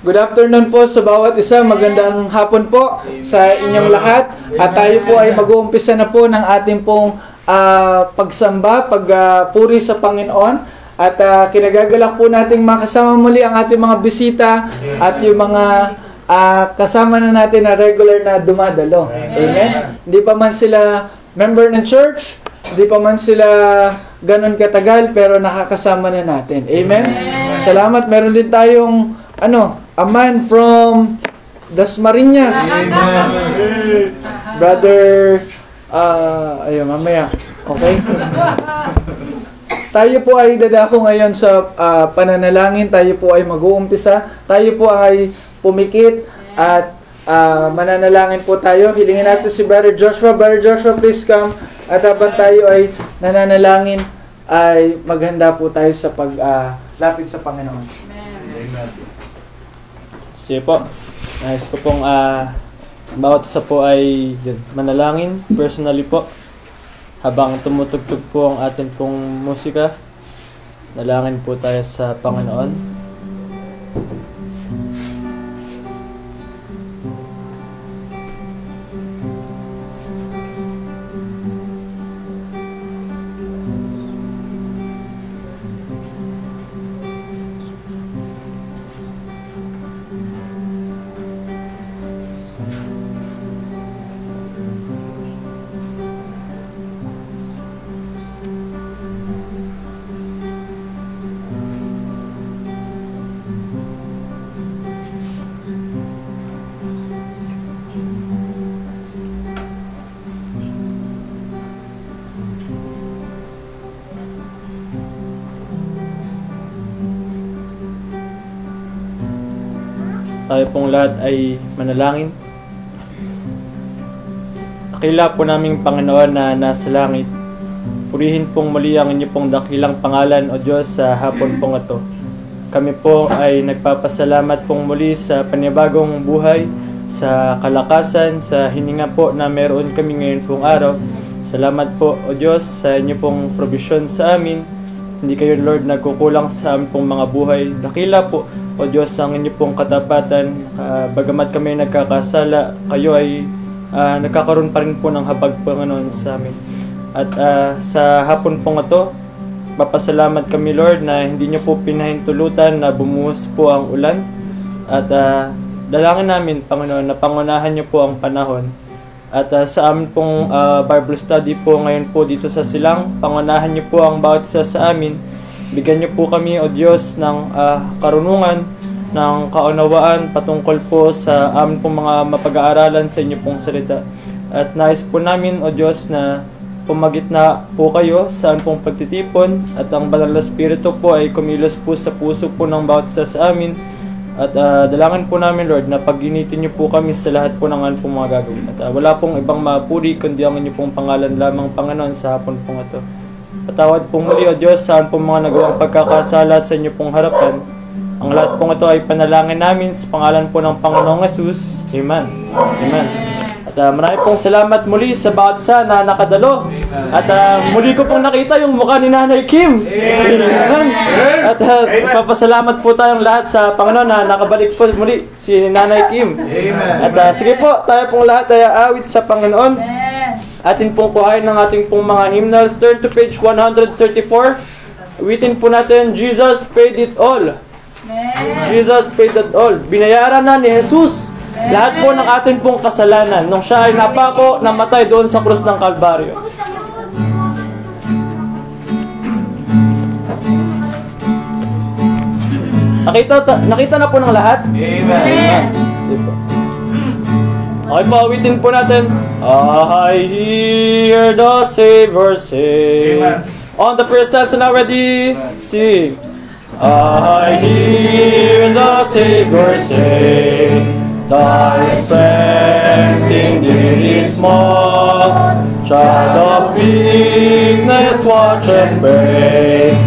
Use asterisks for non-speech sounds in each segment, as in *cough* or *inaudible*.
Good afternoon po sa bawat isa. Magandang hapon po sa inyong lahat. At tayo po ay mag-uumpisa na po ng ating pong ah, pagsamba, pagpuri sa Panginoon. At ah, kinagagalak po nating makasama muli ang ating mga bisita at yung mga ah, kasama na natin na regular na dumadalo. Amen? Hindi pa man sila member ng church, hindi pa man sila ganun katagal, pero nakakasama na natin. Amen? Salamat. Meron din tayong, ano, a man from Dasmariñas. Brother, ah, ayun, mamaya. Okay? Tayo po ay dadako ngayon sa ah, pananalangin. Tayo po ay mag-uumpisa. Tayo po ay pumikit at ah, mananalangin po tayo. Hilingin natin si Brother Joshua. Brother Joshua, please come. At habang tayo ay nananalangin, ay maghanda po tayo sa paglapit sa Panginoon. Sige po. Nais ko pong ah, bawat isa po ay yun, manalangin personally po. Habang tumutugtog po ang atin pong musika, nalangin po tayo sa Panginoon. Pong lahat ay manalangin. Dakila po naming Panginoon na nasa langit. Purihin pong muli ang inyo pong dakilang pangalan o Diyos sa hapon pong ito. Kami po ay nagpapasalamat pong muli sa panibagong buhay, sa kalakasan, sa hininga po na meron kami ngayon pong araw. Salamat po o Diyos sa inyo pong provision sa amin. Hindi kayo Lord nagkukulang sa amin pong mga buhay. Dakila po o Diyos ang inyo pong katapatan. Ah, bagamat kami nagkakasala, kayo ay ah, nagkakaroon pa rin po ng habag Panginoon sa amin. At ah, sa hapon pong ito, papasalamat kami Lord na hindi niyo po pinahintulutan na bumuhos po ang ulan. At ah, dalangin namin Panginoon na pangunahan niyo po ang panahon. At ah, sa amin pong ah, Bible study po ngayon po dito sa Silang, pangunahan niyo po ang bawat isa sa amin. Bigyan niyo po kami, O Diyos, ng ah, karunungan, ng kaunawaan patungkol po sa amin pong mga mapag-aaralan sa inyo pong salita. At nais po namin, O Diyos, na pumagit na po kayo sa pong pagtitipon at ang banal na spirito po ay kumilos po sa puso po ng bawat isa sa amin. At ah, dalangin po namin, Lord, na pag-initin niyo po kami sa lahat po ng aming pong mga gagawin. At ah, wala pong ibang mapuri kundi ang inyong pong pangalan lamang, Panginoon, sa hapon pong ito. Patawad pong muli, O Diyos, saan pong mga nagawang pagkakasala sa inyo pong harapan. Ang lahat pong ito ay panalangin namin sa pangalan po ng Panginoong Yesus. Amen. Amen. At ah, marami pong salamat muli sa bawat isa na nakadalo. At ah, muli ko pong nakita yung mukha ni Nanay Kim. Amen. At uh, papasalamat po tayong lahat sa Panginoon na nakabalik po muli si Nanay Kim. At ah, sige po, tayo pong lahat ay aawit sa Panginoon. Atin pong kuhain ng ating pong mga hymnals. Turn to page 134. Awitin po natin, Jesus paid it all. Jesus paid it all. Binayaran na ni Jesus lahat po ng atin pong kasalanan nung siya ay napako, namatay doon sa krus ng Kalbaryo. Nakita, ta- nakita na po ng lahat? Amen. Sige po. Okay po, awitin po natin. I hear the Savior say. On the first stanza now, ready? Sing. I hear the Savior say, Thy strength indeed is small. Child of weakness, watch and pray.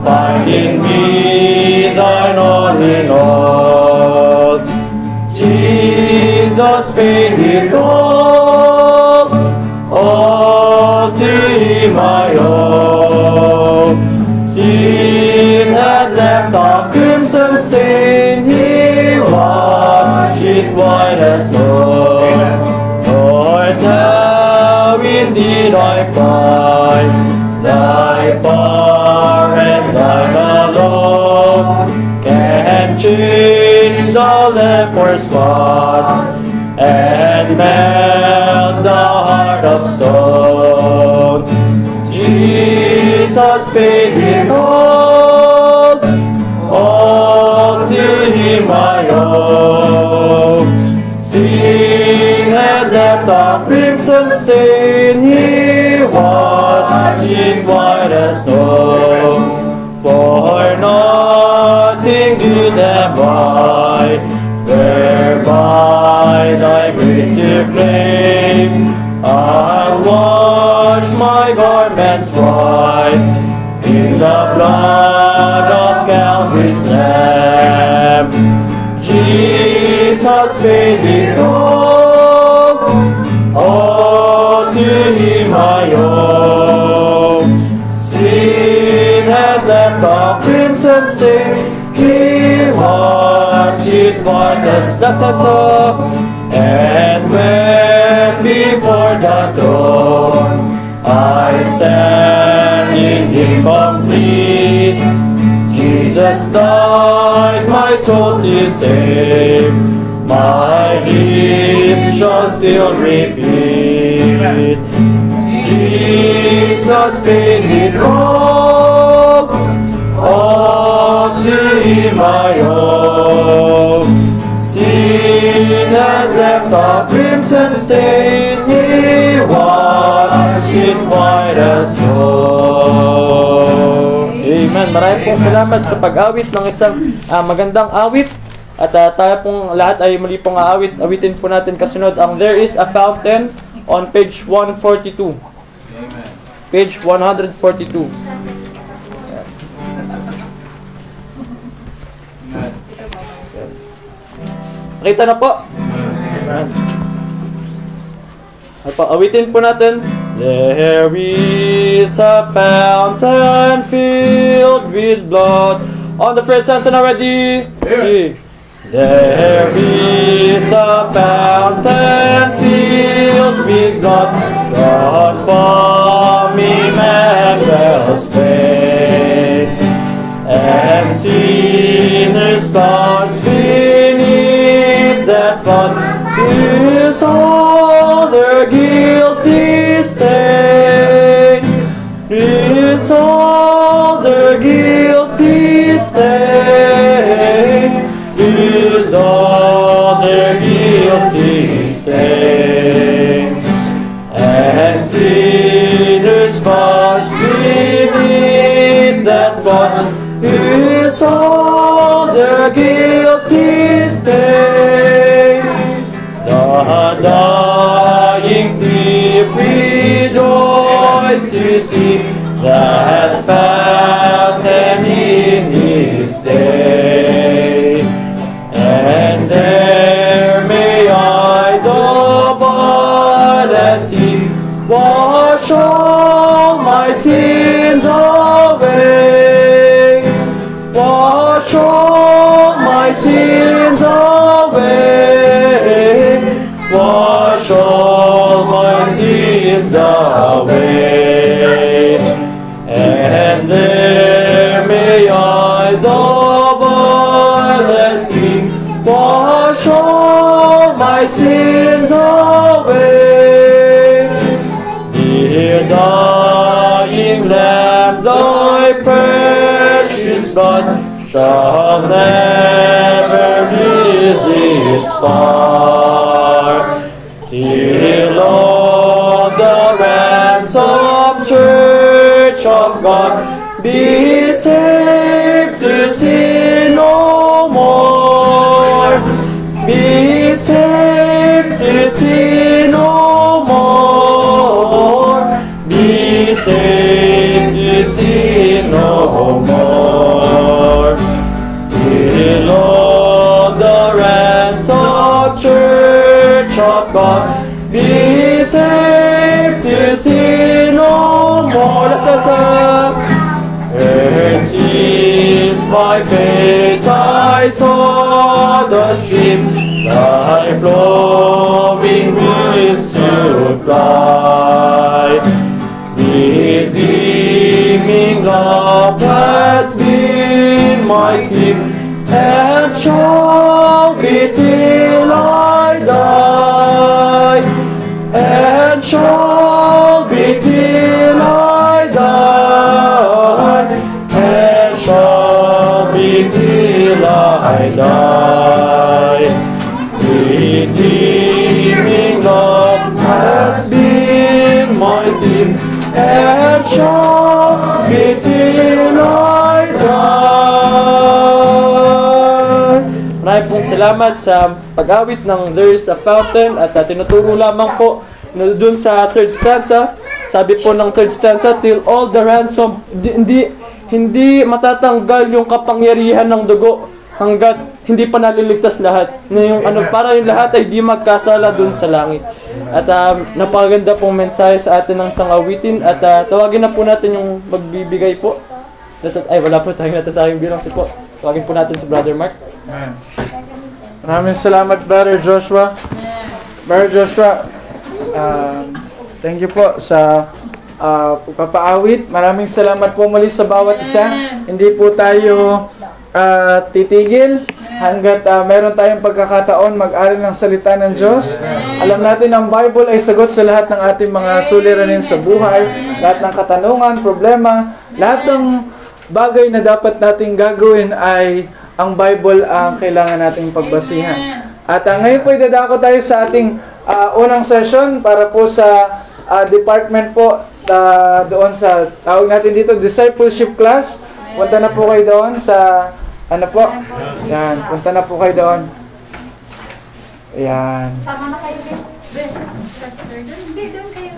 Find in me thine all in all. Jesus my Otimaio. Sin had left a crimson stain, he washed it white as snow. For now indeed I find thy bar and thine alone can change all the poor spots and melt the heart of stones. Jesus paid it all, all to Him I owe. Sin had left a crimson stain, He washed it white as snow. For nothing good have I, to. I'll wash my garments white in the blood of Calvary's Lamb. Jesus paid it all, all to Him I owe. Sin had left a crimson stain, He washed it white as and snow, and when before the throne I stand in incomplete. Jesus died my soul to save. My lips shall still repeat. Jesus paid it all, all to Him I owe. Sin had left a crimson stain, He washed it white as snow. Amen. Maraming pong salamat sa pag-awit ng isang ah, magandang awit. At ah, tayo pong lahat ay muli pong aawit. Awitin po natin kasunod ang There is a Fountain on page 142. Page 142. Nakita na po? Amen. Ay po, awitin po natin. There is a fountain filled with blood. On the first stanza now ready? See. There is a fountain filled with blood drawn from Emmanuel's veins, and sinners plunged beneath that rejoiced to see that fountain in his day. And there may I the blood as he wash all my sins away. Wash all my sins away. Wash all my sins away. Sins away. Dear dying Lamb, thy precious blood shall never its power. Till all the ransomed church of God be saved of God. Be saved to see no more. Let's This is my faith I saw the stream, thy flowing will supply. Redeeming love has been my theme, and joy be till I die, and shall be till I die, and shall be till I die. Redeeming love has been my theme, and shall pong salamat sa pag-awit ng There is a Fountain at uh, tinuturo lamang po dun sa third stanza. Sabi po ng third stanza, till all the ransom, di- hindi, hindi matatanggal yung kapangyarihan ng dugo hanggat hindi pa naliligtas lahat. Na yung ano, para yung lahat ay di magkasala dun sa langit. At um, napakaganda pong mensahe sa atin ng sangawitin at uh, tawagin na po natin yung magbibigay po. Natat- ay, wala po tayong natatayong bilang si po. Tawagin po natin si Brother Mark. Maraming salamat, Brother Joshua. Brother Joshua, um, thank you po sa uh, papaawit. Maraming salamat po muli sa bawat isa. Hindi po tayo uh, titigil hanggat uh, meron tayong pagkakataon mag-aral ng salita ng Diyos. Alam natin ang Bible ay sagot sa lahat ng ating mga suliranin sa buhay, lahat ng katanungan, problema, lahat ng bagay na dapat nating gagawin ay ang Bible ang kailangan nating pagbasihan. At uh, ngayon po idadako tayo sa ating uh, unang session para po sa uh, department po uh, doon sa tawag natin dito discipleship class. Punta na po kayo doon sa ano po? Yan, punta na po kayo doon. Ayan. Sama na kayo din.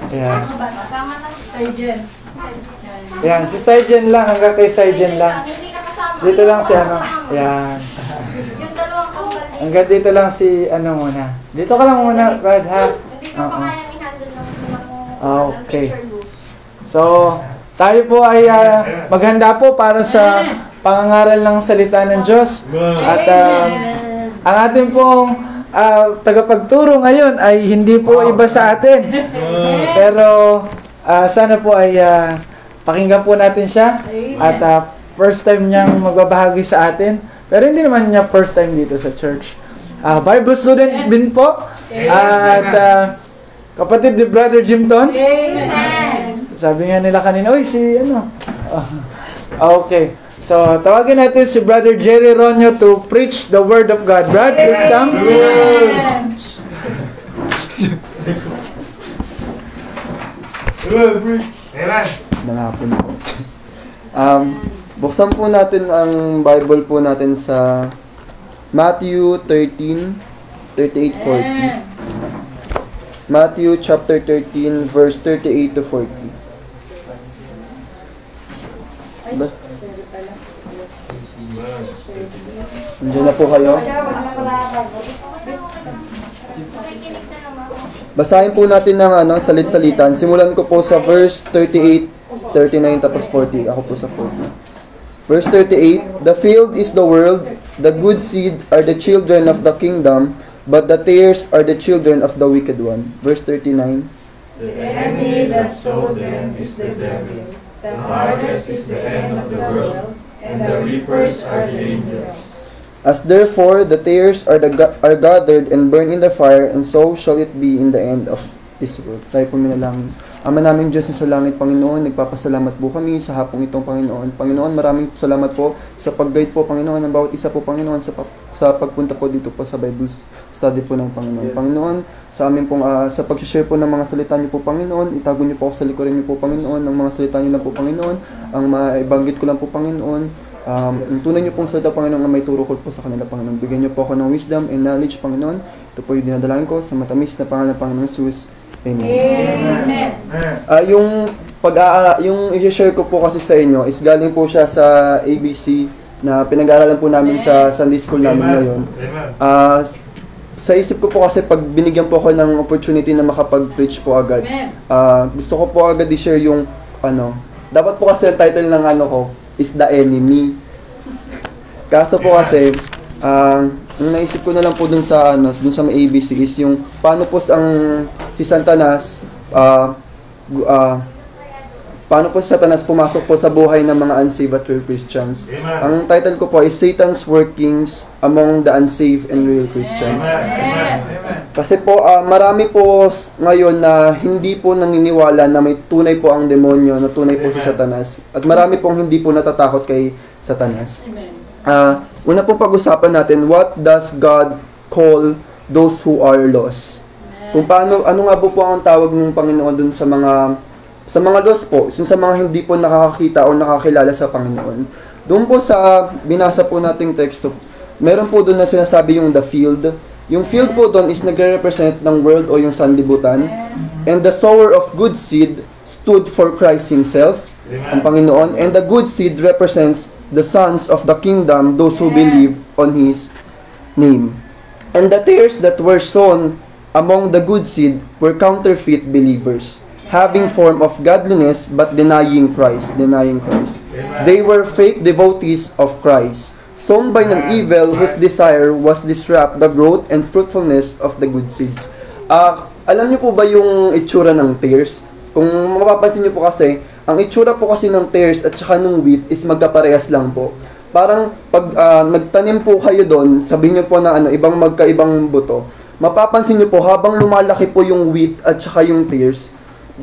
Ayan. Sama na si Sergeant. Ayan, si Saijen lang, hanggang kay Saijen lang. Dito lang si ano. Ayan. Yung dalawang kambal din. Hanggang dito lang si ano muna. Dito ka lang muna, Brad, ha? Hindi ko pa Oo. kaya i-handle ng Ah, okay. picture loose. So, tayo po ay ah, maghanda po para sa *laughs* pangangaral ng salita ng Diyos. At um, ang ating pong ah, tagapagturo ngayon ay hindi po iba sa atin. *laughs* Pero ah, sana po ay ah, pakinggan po natin siya. At ah, first time niyang magbabahagi sa atin. Pero hindi naman niya first time dito sa church. Ah, Bible student din po. At ah, kapatid ni Brother Jimton. Sabi nga nila kanina, oy, si ano? *laughs* Ah, okay. So, tawagin natin si Brother Jerry Ronyo to preach the Word of God. Brad, please come. Mga hapon po. *laughs* um, buksan po natin ang Bible po natin sa Matthew 13, 38, 40. Matthew chapter 13, verse 38 to 40. Ba- Nandiyan na po kayo? Basahin po natin ng ano, salit-salitan. Simulan ko po sa verse 38, 39, tapos 40. Ako po sa 40. Verse 38, The field is the world, the good seed are the children of the kingdom, but the tares are the children of the wicked one. Verse 39, The enemy that sowed them is the devil. The harvest is the end of the world, and the reapers are the angels. As therefore the tares are, the, are gathered and burned in the fire, and so shall it be in the end of this world. Tayo po minalangin. Ama namin Diyos na sa langit, Panginoon, nagpapasalamat po kami sa hapong itong Panginoon. Panginoon, maraming salamat po sa pag-guide po, Panginoon, ng bawat isa po, Panginoon, sa, pa- sa pagpunta po dito po sa Bible study po ng Panginoon. Panginoon, sa amin pong, ah, sa pag-share po ng mga salita niyo po, Panginoon, itago niyo po ako sa likuran niyo po, Panginoon, ng mga salita niyo lang po, Panginoon, ang maibanggit ko lang po, Panginoon, Um, ang tunay niyo pong salita, Panginoon, ang may turo ko po sa kanila, Panginoon. Bigyan niyo po ako ng wisdom and knowledge, Panginoon. Ito po yung dinadalain ko sa matamis na pangalan ng Panginoon Jesus. Amen. Ah, yung pag yung i-share ko po kasi sa inyo is galing po siya sa ABC na pinag-aaralan po namin sa Sunday School namin ngayon. Ah, s- sa isip ko po kasi pag binigyan po ako ng opportunity na makapag-preach po agad. ah, gusto ko po agad i-share yung ano, dapat po kasi ang title ng ano ko is The Enemy. *laughs* Kaso po kasi, ah, ang naisip ko na lang po dun sa ano, dun sa may ABC is yung paano po ang si Santanas ah gu- ah, paano po si Satanas pumasok po sa buhay ng mga unsaved at real Christians. Amen. Ang title ko po is Satan's Workings Among the Unsaved and Real Christians. Kasi po, ah, marami po ngayon na hindi po naniniwala na may tunay po ang demonyo, na tunay po si Satanas. At marami pong hindi po natatakot kay Satanas. Ah, una pong pag-usapan natin, what does God call those who are lost? Kung paano, ano nga po po ang tawag ng Panginoon dun sa mga sa mga lost po, yung sa mga hindi po nakakakita o nakakilala sa Panginoon. Doon po sa binasa po nating teksto, meron po doon na sinasabi yung the field. Yung field po doon is nagre-represent ng world o yung sanlibutan. And the sower of good seed stood for Christ Himself, ang Panginoon. And the good seed represents the sons of the kingdom, those who believe on His name. And the tares that were sown among the good seed were counterfeit believers, having form of godliness but denying Christ, denying Christ. They were fake devotees of Christ, sown by an evil whose desire was disrupt the growth and fruitfulness of the good seeds. Ah, alam niyo po ba yung itsura ng tares? Kung mapapansin niyo po kasi, ang itsura po kasi ng tares at saka ng wheat is magkaparehas lang po. Parang pag ah, nagtanim po kayo doon, sabihin niyo po na ano, ibang magkaibang buto, mapapansin niyo po habang lumalaki po yung wheat at saka yung tares,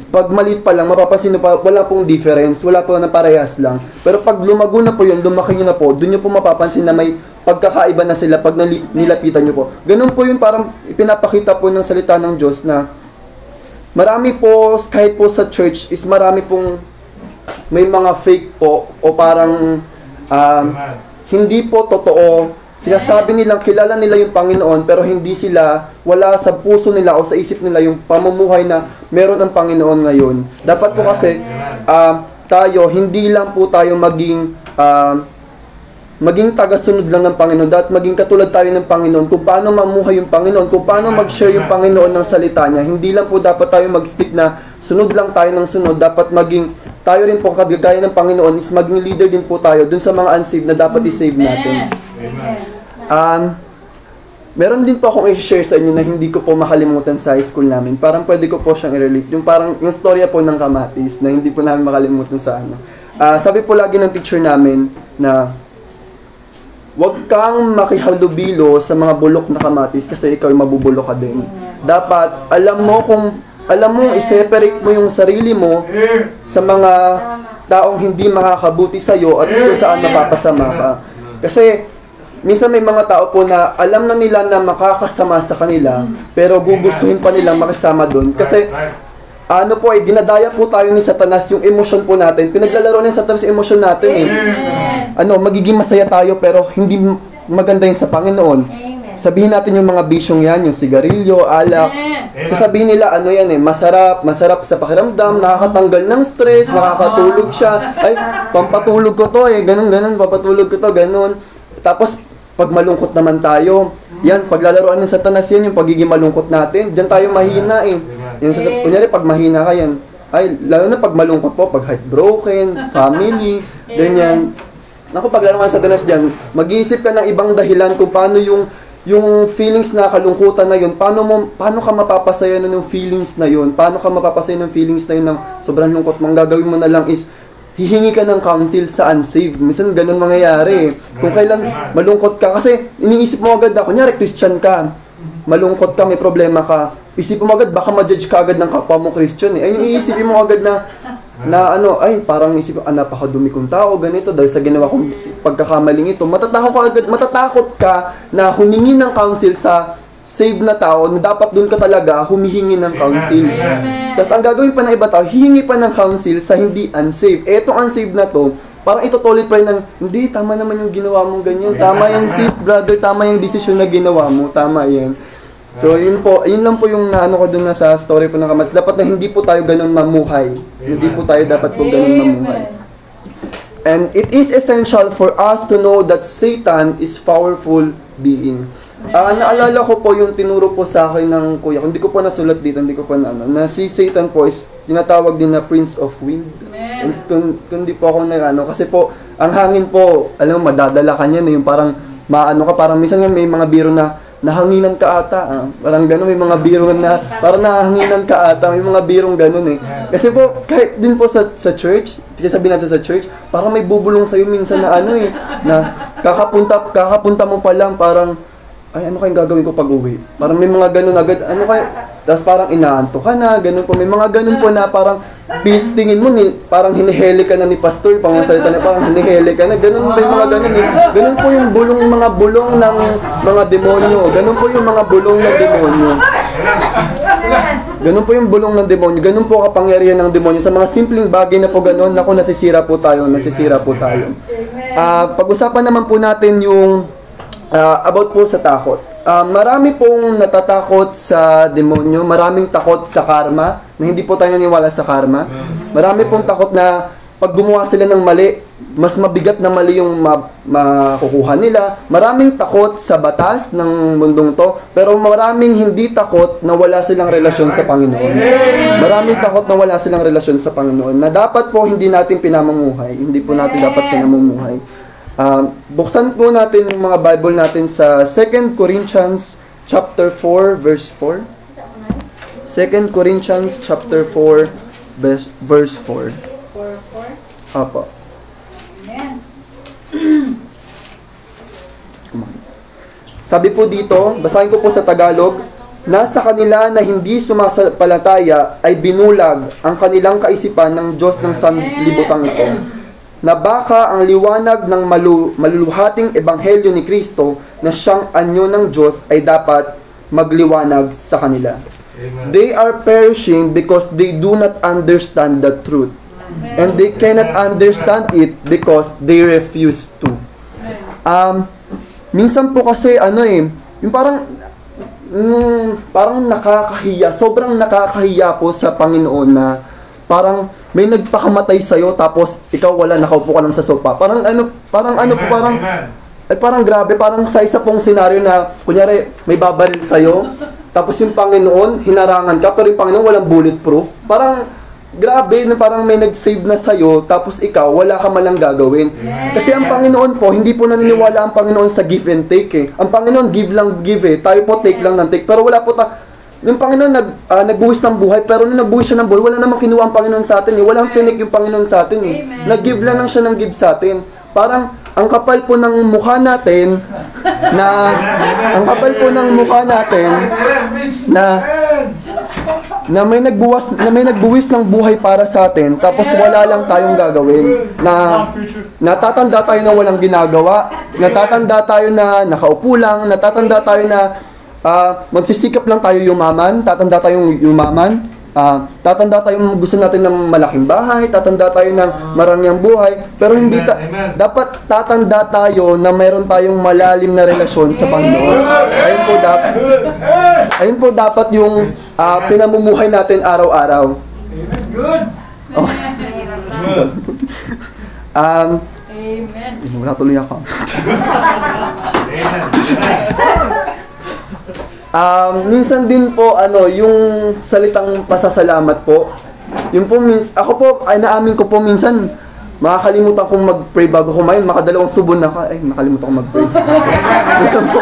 pag maliit pa lang, mapapansin niyo pa, wala pong difference, wala po na parehas lang. Pero pag lumago na po yun, lumaki niyo na po, doon niyo po mapapansin na may pagkakaiba na sila pag nilapitan niyo po. Ganun po yung parang ipinapakita po ng salita ng Diyos na marami po, kahit po sa church, is marami pong may mga fake po o parang um, hindi po totoo. Sinasabi nilang kilala nila yung Panginoon pero hindi sila, wala sa puso nila o sa isip nila yung pamumuhay na meron ang Panginoon ngayon. Dapat po kasi um, tayo, hindi lang po tayo maging um, maging tagasunod lang ng Panginoon, dapat maging katulad tayo ng Panginoon, kung paano mamuhay yung Panginoon, kung paano mag-share yung Panginoon ng salita niya. Hindi lang po dapat tayo mag-stick na sunod lang tayo ng sunod, dapat maging tayo rin po kagaya ng Panginoon is maging leader din po tayo dun sa mga unsaved na dapat i-save natin. Um, meron din po akong i-share sa inyo na hindi ko po makalimutan sa high school namin. Parang pwede ko po siyang i-relate. Yung parang, yung storya po ng kamatis na hindi po namin makalimutan sa ano. Ah, sabi po lagi ng teacher namin na Huwag kang makihalubilo sa mga bulok na kamatis kasi ikaw ay mabubulok ka din. Dapat alam mo kung alam mo i-separate mo yung sarili mo sa mga taong hindi makakabuti sa iyo at kung saan mapapasama ka. Kasi minsan may mga tao po na alam na nila na makakasama sa kanila pero gugustuhin pa nilang makisama doon kasi ano po eh, dinadaya po tayo ni Satanas yung emosyon po natin. Pinaglalaro ni Satanas yung emosyon natin eh. Ano, magiging masaya tayo pero hindi maganda yun sa Panginoon. Sabihin natin yung mga bisyong yan, yung sigarilyo, alak. So sabihin nila, ano yan eh, masarap, masarap sa pakiramdam, nakakatanggal ng stress, nakakatulog siya. Ay, pampatulog ko to eh, ganun, ganun, papatulog ko to, ganun. Tapos, pag malungkot naman tayo, yan, paglalaroan ng satanas yan, yung pagiging malungkot natin, diyan tayo mahina eh. Yan, sa, kunyari, pag mahina ka yan, ay, lalo na pag malungkot po, pag heartbroken, *laughs* family, ganyan. Naku, paglalaroan ng satanas dyan, mag-iisip ka ng ibang dahilan kung paano yung yung feelings na kalungkutan na yun, paano mo paano ka mapapasaya nun yung feelings na yun? Paano ka mapapasaya ng feelings na yun ng sobrang lungkot mo? Ang gagawin mo na lang is hihingi ka ng counsel sa unsaved. Minsan ganun mangyayari. Kung kailan malungkot ka kasi iniisip mo agad na kunyari Christian ka, malungkot ka, may problema ka. Isipin mo agad baka ma-judge ka agad ng kapwa mo Christian eh. Ay iisipin mo agad na na ano, ay parang isip ah, napakadumi kong tao, ganito, dahil sa ginawa kong pagkakamaling ito, matatakot ka agad, matatakot ka na humingi ng counsel sa save na tao na dapat doon ka talaga humihingi ng counsel. Tapos ang gagawin pa ng iba tao, hihingi pa ng counsel sa hindi unsaved. Eh, Etong unsaved na to, parang ito tolit pa rin ng, hindi, tama naman yung ginawa mong ganyan. Tama yan sis, brother, tama yung decision na ginawa mo, tama yan. So, yun po, yun lang po yung naano ko dun na sa story po ng kamatis. Dapat na hindi po tayo ganun mamuhay. Hindi po tayo dapat po ganun mamuhay. And it is essential for us to know that Satan is powerful being. Ah, naalala ko po yung tinuro po sa akin ng kuya ko. Hindi ko po nasulat dito, hindi ko pa na ano. Na si Satan po is tinatawag din na Prince of Wind. And kung, kung di po ako na ano, kasi po, ang hangin po, alam mo, madadala ka niya na yung parang maano ka, parang minsan nga may mga biro na nahanginan ka ata. ah. Parang gano'n, may mga birong na, parang nahanginan ka ata, may mga birong gano'n eh. Kasi po, kahit din po sa, sa church, kasi sabihin natin sa church, parang may bubulong sa'yo minsan na ano eh, na kakapunta, kakapunta mo pa lang, parang, ay ano kayang gagawin ko pag uwi? Parang may mga ganun agad, ano kaya, tapos parang inaanto ka na, ganun po, may mga ganun po na parang, tingin mo ni, parang hiniheli ka na ni pastor, pang salita na parang hiniheli ka na, ganun, may mga ganun eh. Ganun po yung bulong, mga bulong ng mga demonyo, ganun po yung mga bulong ng demonyo. Ganun po yung bulong ng demonyo, ganun po kapangyarihan ng demonyo. Sa mga simpleng bagay na po ganun, naku, nasisira po tayo, nasisira po tayo. Ah, pag-usapan naman po natin yung ah, about po sa takot. Ah, marami pong natatakot sa demonyo, maraming takot sa karma, na hindi po tayo naniwala sa karma. Marami pong takot na pag gumawa sila ng mali, mas mabigat na mali yung ma- makukuha nila. Maraming takot sa batas ng mundong to, pero maraming hindi takot na wala silang relasyon sa Panginoon. Maraming takot na wala silang relasyon sa Panginoon, na dapat po hindi natin pinamumuhay, hindi po natin dapat pinamumuhay. Ah, buksan po natin yung mga Bible natin sa 2 Corinthians chapter 4 verse 4. 2 Corinthians chapter 4 vers- verse 4. Four, four. Apo. *clears throat* Amen. Sabi po dito, basahin ko po sa Tagalog, Nasa kanila na hindi sumasapalataya ay binulag ang kanilang kaisipan ng Diyos ng sanlibutan ito. Na baka ang liwanag ng malu- maluluhating ebanghelyo ni Kristo na siyang anyo ng Diyos ay dapat magliwanag sa kanila. They are perishing because they do not understand the truth. And they cannot understand it because they refuse to. Um, minsan po kasi ano eh, yung parang mm, parang nakakahiya, sobrang nakakahiya po sa Panginoon na parang may nagpakamatay sa tapos ikaw wala nakaupo ka lang sa sopa. Parang ano, parang ano po, parang ay parang grabe, parang sa isa pong senaryo na kunyari may babaril sa tapos yung Panginoon hinarangan ka pero yung Panginoon walang bulletproof. Parang grabe na parang may nag-save na sa'yo, tapos ikaw, wala ka malang gagawin. Kasi ang Panginoon po, hindi po naniniwala ang Panginoon sa give and take eh. Ang Panginoon, give lang give eh. Tayo po, take lang ng take. Pero wala po ta... Yung Panginoon nag, ah, nagbuwis ng buhay, pero nung nagbuwis siya ng buhay, wala namang kinuha ang Panginoon sa atin eh. Walang tinik yung Panginoon sa atin eh. Nag-give lang lang siya ng give sa atin. Parang, ang kapal po ng mukha natin, na, ang kapal po ng mukha natin, na, na may nagbuwas na may nagbuwis ng buhay para sa atin tapos wala lang tayong gagawin na natatanda tayo na walang ginagawa natatanda tayo na nakaupo lang natatanda tayo na ah, magsisikap lang tayo yumaman tatanda tayong yumaman Ah, tatanda tayo gusto natin ng malaking bahay tatanda tayo ng marangyang buhay pero hindi ta- dapat tatanda tayo na mayroon tayong malalim na relasyon sa Panginoon. Ayun po dapat. Ayun po dapat yung ah, pinamumuhay natin araw-araw. Oh. um, Amen. wala tuloy ako. *laughs* Um, minsan din po ano, yung salitang pasasalamat po. Yung po mins ako po ay naamin ko po minsan makakalimutan kong mag-pray bago kumain, makadalawang subon na ka, ay nakalimutan kong mag-pray. *laughs* minsan po,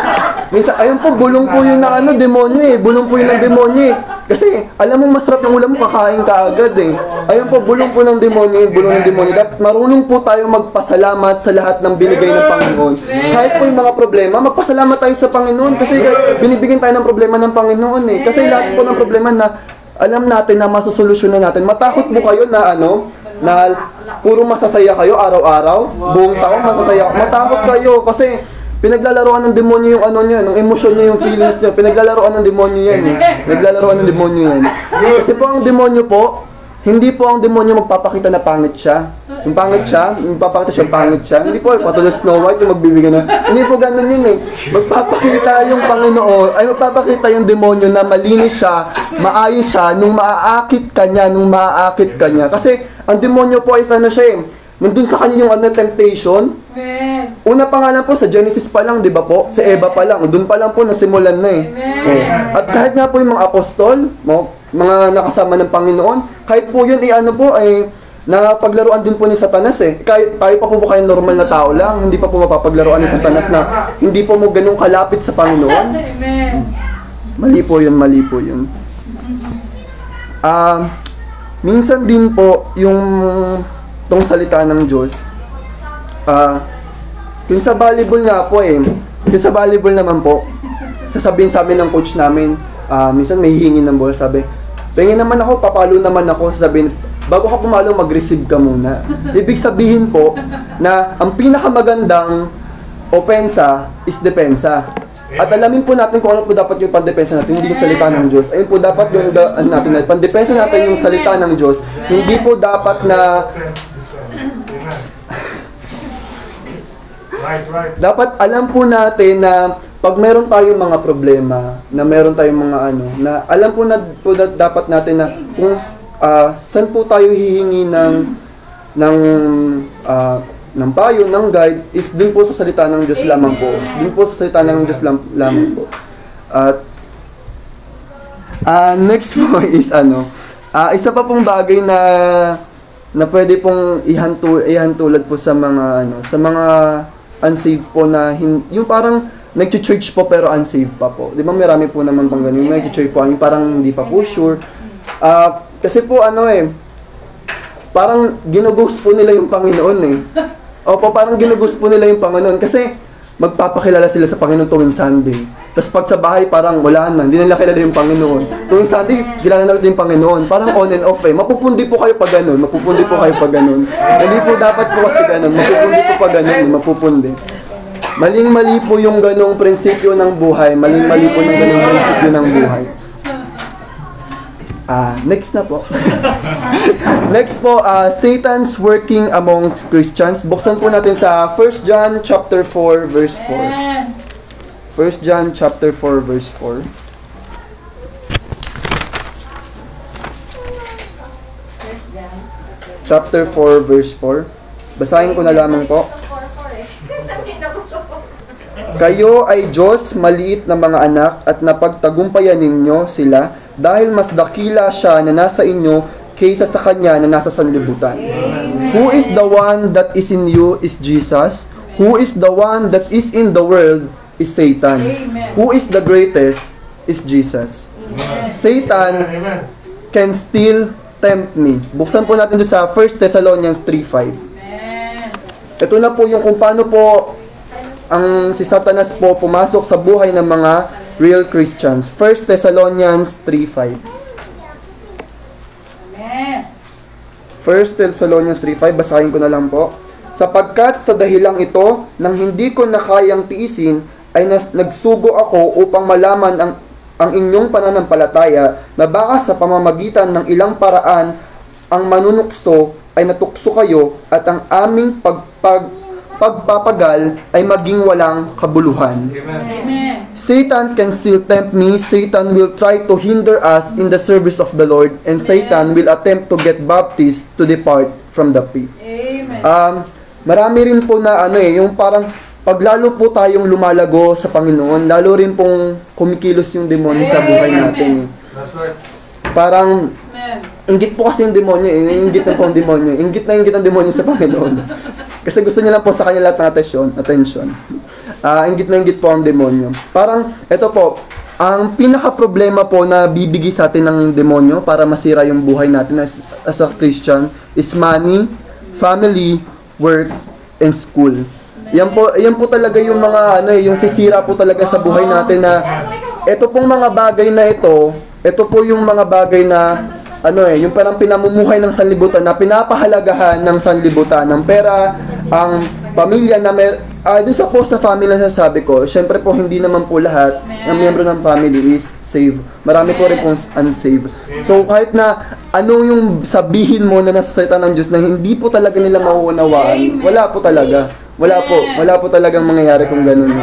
minsan, ayun po, bulong po yun ng ano, demonyo eh, bulong po yun ng demonyo eh. Kasi, alam mo, masarap yung ulam mo, kakain ka agad eh. Ayun po, bulong po ng demonyo, yung bulong ng demonyo. Dapat marunong po tayo magpasalamat sa lahat ng binigay ng Panginoon. Kahit po yung mga problema, magpasalamat tayo sa Panginoon kasi binibigyan tayo ng problema ng Panginoon eh. Kasi lahat po ng problema na alam natin na masusolusyonan natin. Matakot po kayo na ano, na puro masasaya kayo araw-araw, buong taon masasaya. Matakot kayo kasi pinaglalaroan ng demonyo yung ano niya, ng emosyon niya, yung feelings niya. Pinaglalaroan ng demonyo yan eh. Pinaglalaroan ng demonyo yan. Kasi po ang demonyo po, hindi po ang demonyo magpapakita na pangit siya. Yung pangit siya, yung papakita siya pangit siya. Hindi po, patulad Snow White yung magbibigay na. Hindi po ganun yun eh. Magpapakita yung Panginoon, ay magpapakita yung demonyo na malinis siya, maayos siya, nung maaakit ka niya, nung maaakit ka niya. Kasi ang demonyo po ay ano siya eh, nandun sa kanya yung ano, temptation, Amen. Una pa nga lang po, sa Genesis pa lang, di ba po? Sa Eva pa lang. Doon pa lang po, nasimulan na eh. Amen. Oh. At kahit nga po yung mga apostol, mga nakasama ng Panginoon, kahit po yun, eh, ano po, ay, na paglaruan din po ni Satanas eh. Kayo, tayo pa po ba kayo normal na tao lang? Hindi pa po mapapaglaruan ni Satanas na hindi po mo ganun kalapit sa Panginoon? Mali po yun, mali po yun. Ah, minsan din po yung tong salita ng Diyos. Ah, yung sa volleyball nga po eh. Yung sa volleyball naman po, sasabihin sa amin ng coach namin, ah, minsan may hihingi ng bola, sabi, Pengin naman ako, papalo naman ako, sabihin, bago ka pumalo, mag-receive ka muna. *laughs* Ibig sabihin po, na ang pinakamagandang opensa is depensa. At alamin po natin kung ano po dapat yung pandepensa natin, hindi yung salita ng Diyos. Ayun po dapat yung da, ano natin, pandepensa natin yung salita ng Diyos. Hindi po dapat na Right, right. dapat alam po natin na pag meron tayong mga problema, na meron tayong mga ano, na alam po na po na dapat natin na kung ah, saan po tayo hihingi ng ng ah, ng payo, ng guide, is dun po sa salita ng Diyos lamang po. Dun po sa salita ng Diyos lam- lamang po. At ah next po *laughs* is ano, ah isa pa pong bagay na na pwede pong ihantu ihantulad po sa mga ano, sa mga unsaved po na hin- yung parang nagche-church po pero unsaved pa po. 'Di ba marami po naman pang ganun, yung nagche-church po, yung parang hindi pa po sure. Ah, kasi po ano eh, parang ginughost po nila yung Panginoon eh. Opo, parang ginughost po nila yung Panginoon kasi magpapakilala sila sa Panginoon tuwing Sunday. Tapos pag sa bahay, parang wala na, hindi nila kilala yung Panginoon. Tuwing Sunday, kilala na yung Panginoon. Parang on and off eh. Mapupundi po kayo pag ganun, mapupundi po kayo pag ganun. Hindi po dapat po kasi ganun, mapupundi po pag ganun, mapupundi. Maling-mali po yung ganong prinsipyo ng buhay, maling-mali po ng ganong prinsipyo ng buhay. Ah, next na po. *laughs* next po, ah, Satan's working among Christians. Buksan po natin sa 1 John chapter 4 verse 4. Amen. 1 John chapter 4 verse 4. Chapter 4 verse 4. Basahin ko na lamang po. Kayo ay Diyos, maliit na mga anak, at napagtagumpayan ninyo sila dahil mas dakila siya na nasa inyo kaysa sa kanya na nasa sanlibutan. Who is the one that is in you is Jesus. Who is the one that is in the world is Satan. Amen. Who is the greatest is Jesus. Satan Amen. can still tempt me. Buksan po natin doon sa 1 Thessalonians 3.5. Amen. Ito na po yung kung paano po ang si Satanas po pumasok sa buhay ng mga real Christians. 1 Thessalonians 3.5. Amen. 1 Thessalonians 3.5, basahin ko na lang po. Sapagkat sa dahilang ito, nang hindi ko na kayang tiisin, ay nas- nagsugo ako upang malaman ang, ang inyong pananampalataya na baka sa pamamagitan ng ilang paraan, ang manunukso ay natukso kayo at ang aming pagpag, pagpapagal ay maging walang kabuluhan. Amen. Amen. Satan can still tempt me. Satan will try to hinder us in the service of the Lord. And Satan will attempt to get baptized to depart from the faith. Amen. Um, marami rin po na ano eh, yung parang paglalo po tayong lumalago sa Panginoon, lalo rin pong kumikilos yung demonyo sa buhay natin eh. That's right. Parang Amen. Inggit po kasi yung demonyo, eh. Inggit na po ang demonyo. Inggit na inggit ang demonyo sa Panginoon. Kasi gusto niya lang po sa kanya lahat ng atensyon. attention. Ah, inggit na inggit po ang demonyo. Parang, eto po, ang pinaka-problema po na bibigay sa atin ng demonyo para masira yung buhay natin as, as a Christian is money, family, work, and school. Yan po, yan po talaga yung mga ano eh, yung sisira po talaga sa buhay natin na ito pong mga bagay na ito, ito po yung mga bagay na ano eh, yung parang pinamumuhay ng sanlibutan na pinapahalagahan ng sanlibutan ng pera, ang pamilya na mer ah dun sa po sa family na sasabi ko, syempre po hindi naman po lahat ng miyembro ng family is saved. Marami po rin pong unsaved. So kahit na ano yung sabihin mo na nasa salita ng Diyos na hindi po talaga nila mauunawaan, wala po talaga. Wala po, wala po talagang mangyayari kung ganun.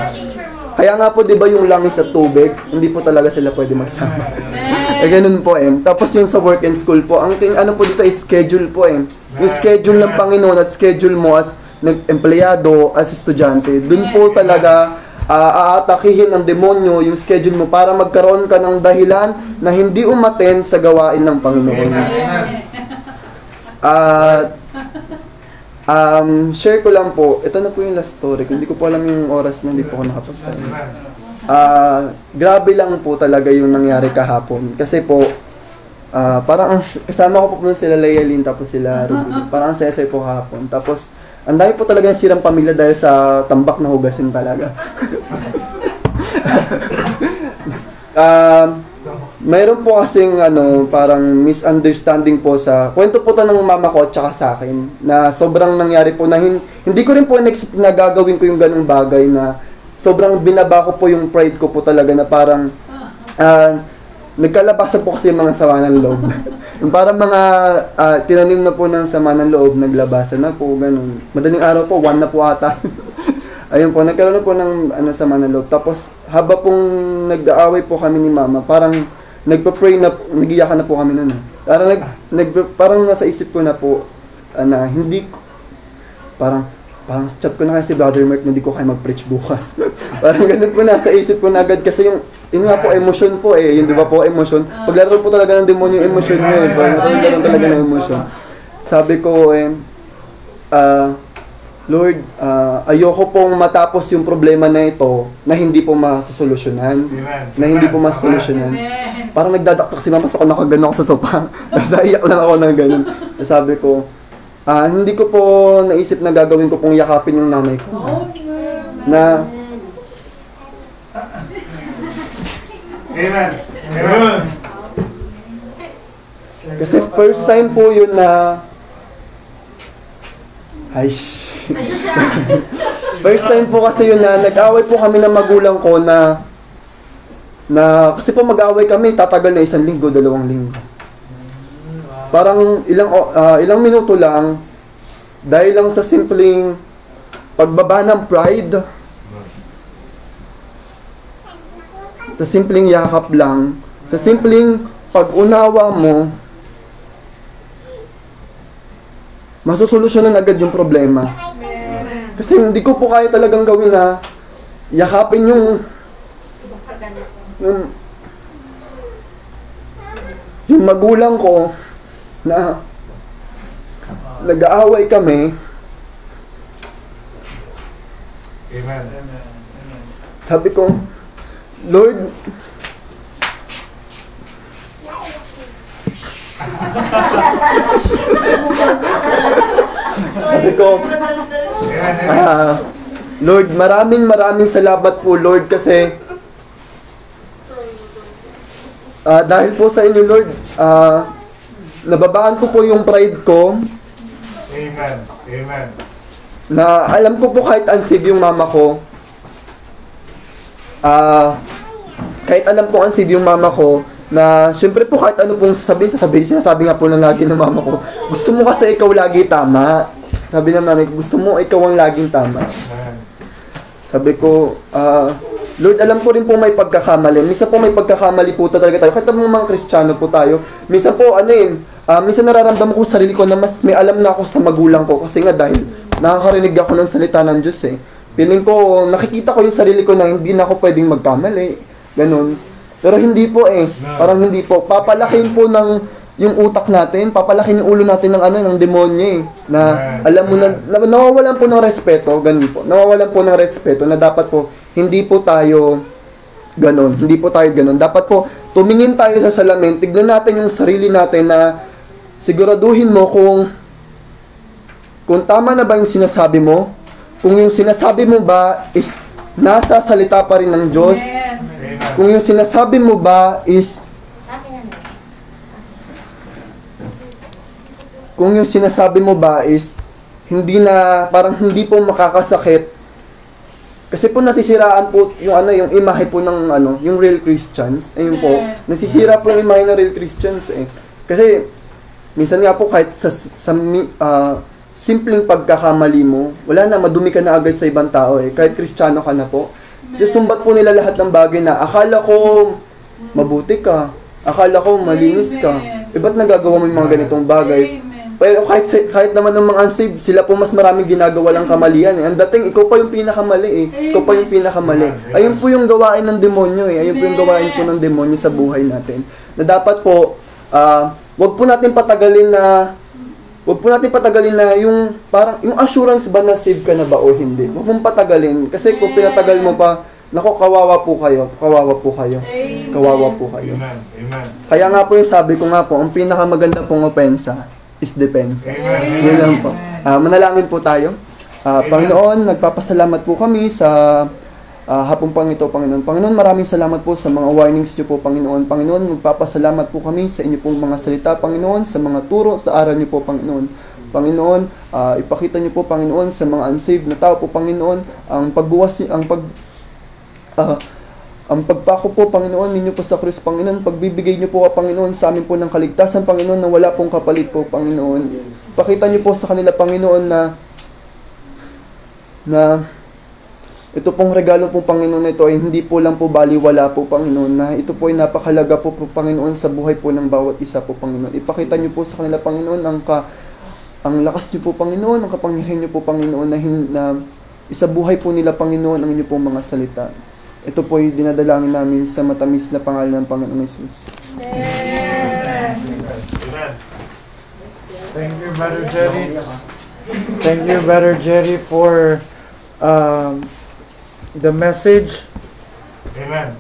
Kaya nga po 'di ba yung langis at tubig, hindi po talaga sila pwede magsama. *laughs* Eh ganun po eh. Tapos yung sa work and school po, ang ting ano po dito is schedule po eh. Yung schedule ng Panginoon at schedule mo as nag-empleyado, as estudyante, dun po talaga ah, aatakihin ng demonyo yung schedule mo para magkaroon ka ng dahilan na hindi umaten sa gawain ng Panginoon. At, um, share ko lang po, ito na po yung last story. Hindi ko po alam yung oras na hindi po ako nakapagsabi. Ah, grabe lang po talaga yung nangyari kahapon. Kasi po, ah, parang ang- kasama ko po po sila Leia Lynn, tapos sila Ruby. Parang ang saya po kahapon. Tapos, ang dami po talaga sirang pamilya dahil sa tambak na hugasin talaga. *laughs* um, Mayroon po kasing ano, parang misunderstanding po sa kwento po to ng mama ko at saka sa akin na sobrang nangyari po na hin- hindi ko rin po in-expect na gagawin ko yung ganung bagay na sobrang binaba ko po yung pride ko po talaga na parang ah, nagkalabasan po kasi yung mga sama ng loob. *laughs* yung parang mga ah, tinanim na po ng sama ng loob, naglabasan na po, ganun. Madaling araw po, one na po ata. *laughs* Ayun po, nagkaroon na po ng ano, sama ng loob. Tapos, haba pong nag-aaway po kami ni mama, parang nagpa-pray na, nagiyakan na po kami noon. Parang, nag, nag, parang nasa isip ko na po, ah, na hindi ko, parang, parang chat ko na kasi si Brother Mark na hindi ko kaya mag-preach bukas. *laughs* parang ganun po nasa isip ko na agad kasi yung, yun nga po, emotion po eh. Yun di ba po, emotion. Paglaro po talaga ng demonyo yung emotion mo eh. Parang naglaro talaga ng emotion. Sabi ko eh, ah, Lord, ah, ayoko pong matapos yung problema na ito na hindi po masosolusyonan. Na hindi po masosolusyonan. Parang nagdadaktak si mama sa ako nakagano ako sa sopa. *laughs* Tapos naiyak lang ako ng ganun. Sabi ko, ah, hindi ko po naisip na gagawin ko pong yakapin yung nanay ko. Na, Amen. Amen. kasi first time po yun na, ay, First time po kasi yun na nag-away po kami ng magulang ko na na kasi po mag-away kami tatagal na isang linggo, dalawang linggo. Parang ilang ah, ilang minuto lang dahil lang sa simpleng pagbaba ng pride sa simpleng yakap lang, sa simpleng pag-unawa mo, masusolusyonan agad yung problema. Kasi hindi ko po kaya talagang gawin na yakapin yung yung yung magulang ko na nag-aaway kami, Amen. sabi ko, Lord, sabi ko. Ah, Lord, maraming maraming salamat po Lord kasi ah, dahil po sa inyo Lord, ah, nababaan ko po yung pride ko Amen. Amen. na alam ko po kahit unsave yung mama ko, ah, kahit alam ko unsave yung mama ko, na syempre po kahit ano pong sasabihin, sasabihin, sinasabi nga po ng lagi ng mama ko, gusto mo kasi ikaw lagi tama. Sabi ng nanay ko, gusto mo ikaw ang laging tama. Sabi ko, ah, Lord, alam ko rin po may pagkakamali. Minsan po may pagkakamali po talaga tayo. Kahit mga Kristiyano po tayo. Minsan po, ano yun, ah, minsan nararamdaman ko sa sarili ko na mas may alam na ako sa magulang ko. Kasi nga dahil nakakarinig ako ng salita ng Diyos eh. Feeling ko, nakikita ko yung sarili ko na hindi na ako pwedeng magkamali. Ganun. Pero hindi po eh. Parang hindi po. Papalakin po ng yung utak natin, papalakin yung ulo natin ng ano, ng demonyo eh. Na alam mo na, na nawawalan po ng respeto, ganun po. Nawawalan po ng respeto na dapat po, hindi po tayo ganun. Hindi po tayo ganun. Dapat po, tumingin tayo sa salamin, tignan natin yung sarili natin na siguraduhin mo kung kung tama na ba yung sinasabi mo, kung yung sinasabi mo ba is nasa salita pa rin ng Diyos, kung yung sinasabi mo ba is kung yung sinasabi mo ba is hindi na parang hindi po makakasakit kasi po nasisiraan po yung ano yung imahe po ng ano yung real Christians ayun po nasisira po yung imahe ng real Christians eh. Kasi minsan nga po kahit sa sa ah, simpleng pagkakamali mo wala na madumi ka na agad sa ibang tao eh. Kahit Kristiyano ka na po. Kasi sumbat po nila lahat ng bagay na akala ko mabuti ka. Akala ko malinis ka. Eh ba't nagagawa mo yung mga ganitong bagay? Pero kahit, kahit naman ng mga unsaved, sila po mas maraming ginagawa lang kamalian eh. Ang dating, ikaw pa yung pinakamali eh. Ikaw pa yung pinakamali. Ayun po yung gawain ng demonyo eh. Ayun po yung gawain po ng demonyo sa buhay natin. Na dapat po, ah, wag po natin patagalin na Huwag po natin patagalin na yung parang yung assurance ba na save ka na ba o hindi. Huwag mong patagalin kasi kung pinatagal mo pa, nako kawawa po kayo, kawawa po kayo. Kawawa po kayo. Amen. Amen. Kaya nga po yung sabi ko nga po, ang pinakamaganda pong opensa is depensa. Amen. Yun lang po. Ah, manalangin po tayo. Ah, Panginoon, nagpapasalamat po kami sa ah, hapong pang ito, Panginoon. Panginoon, maraming salamat po sa mga warnings niyo po, Panginoon. Panginoon, magpapasalamat po kami sa inyo pong mga salita, Panginoon, sa mga turo sa aral niyo po, Panginoon. Panginoon, ah, ipakita niyo po, Panginoon, sa mga unsaved na tao po, Panginoon, ang pagbuwas ang pag ah, ang pagpako po, Panginoon, ninyo po sa krus, Panginoon, pagbibigay niyo po, Panginoon, sa amin po ng kaligtasan, Panginoon, na wala pong kapalit po, Panginoon. Pakita niyo po sa kanila, Panginoon, na na ito pong regalo po Panginoon ito ay hindi po lang po baliwala po Panginoon na ito po ay napakalaga po po Panginoon sa buhay po ng bawat isa po Panginoon. Ipakita niyo po sa kanila Panginoon ang ka ang lakas niyo po Panginoon, ang kapangyarihan niyo po Panginoon na, hin, na isabuhay po nila Panginoon ang inyo pong mga salita. Ito po ay dinadalangin namin sa matamis na pangalan ng Panginoon Jesus. Amen. Thank you, Brother Jerry. Thank you, Brother Jerry, for um, the message. Amen.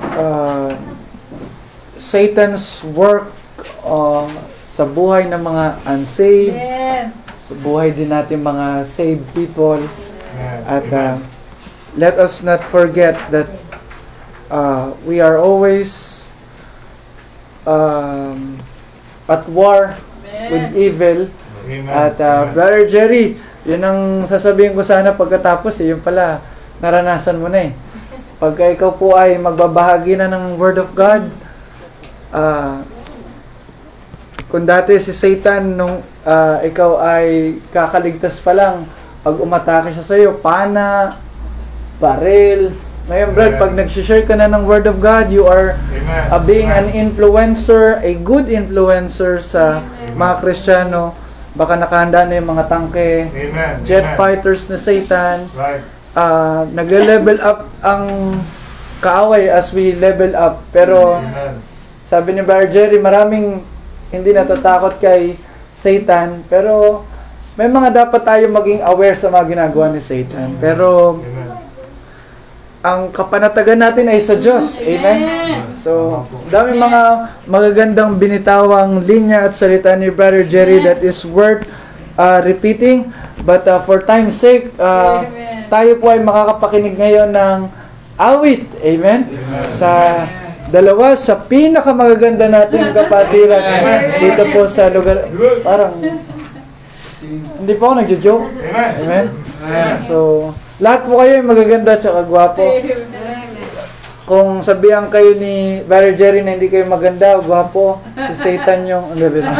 Uh, Satan's work uh, sa buhay ng mga unsaved, Amen. sa buhay din natin mga saved people. Amen. At uh, Amen. let us not forget that uh, we are always um, at war with evil. Amen. At uh, Amen. Brother Jerry, yun ang sasabihin ko sana pagkatapos eh, yung pala, naranasan mo na eh. Pagka ikaw po ay magbabahagi na ng Word of God, ah, kung dati si Satan nung ah, ikaw ay kakaligtas pa lang, pag umatake siya sa'yo, pana, baril. Ngayon, Brad, pag nag-share ka na ng Word of God, you are uh, being an influencer, a good influencer sa mga Kristiyano. Baka nakahanda na yung mga tangke, Amen. jet Amen. fighters na Satan. Right. Uh, nagle-level up ang kaaway as we level up. Pero Amen. sabi ni Brother Jerry, maraming hindi natatakot kay Satan. Pero may mga dapat tayo maging aware sa mga ginagawa ni Satan. Pero Amen. Ang kapanatagan natin ay sa Diyos. Amen? So, dami mga magagandang binitawang linya at salita ni Brother Jerry that is worth uh, repeating. But uh, for time's sake, uh, tayo po ay makakapakinig ngayon ng awit. Amen? Sa dalawa sa pinakamagaganda nating kapatiran dito po sa lugar. Parang, hindi po ako nagjo-joke. Amen. Amen? So, lahat po kayo ay magaganda at gwapo. Kung sabihan kayo ni Brother Jerry na hindi kayo maganda o gwapo, si Satan yung... Ano ba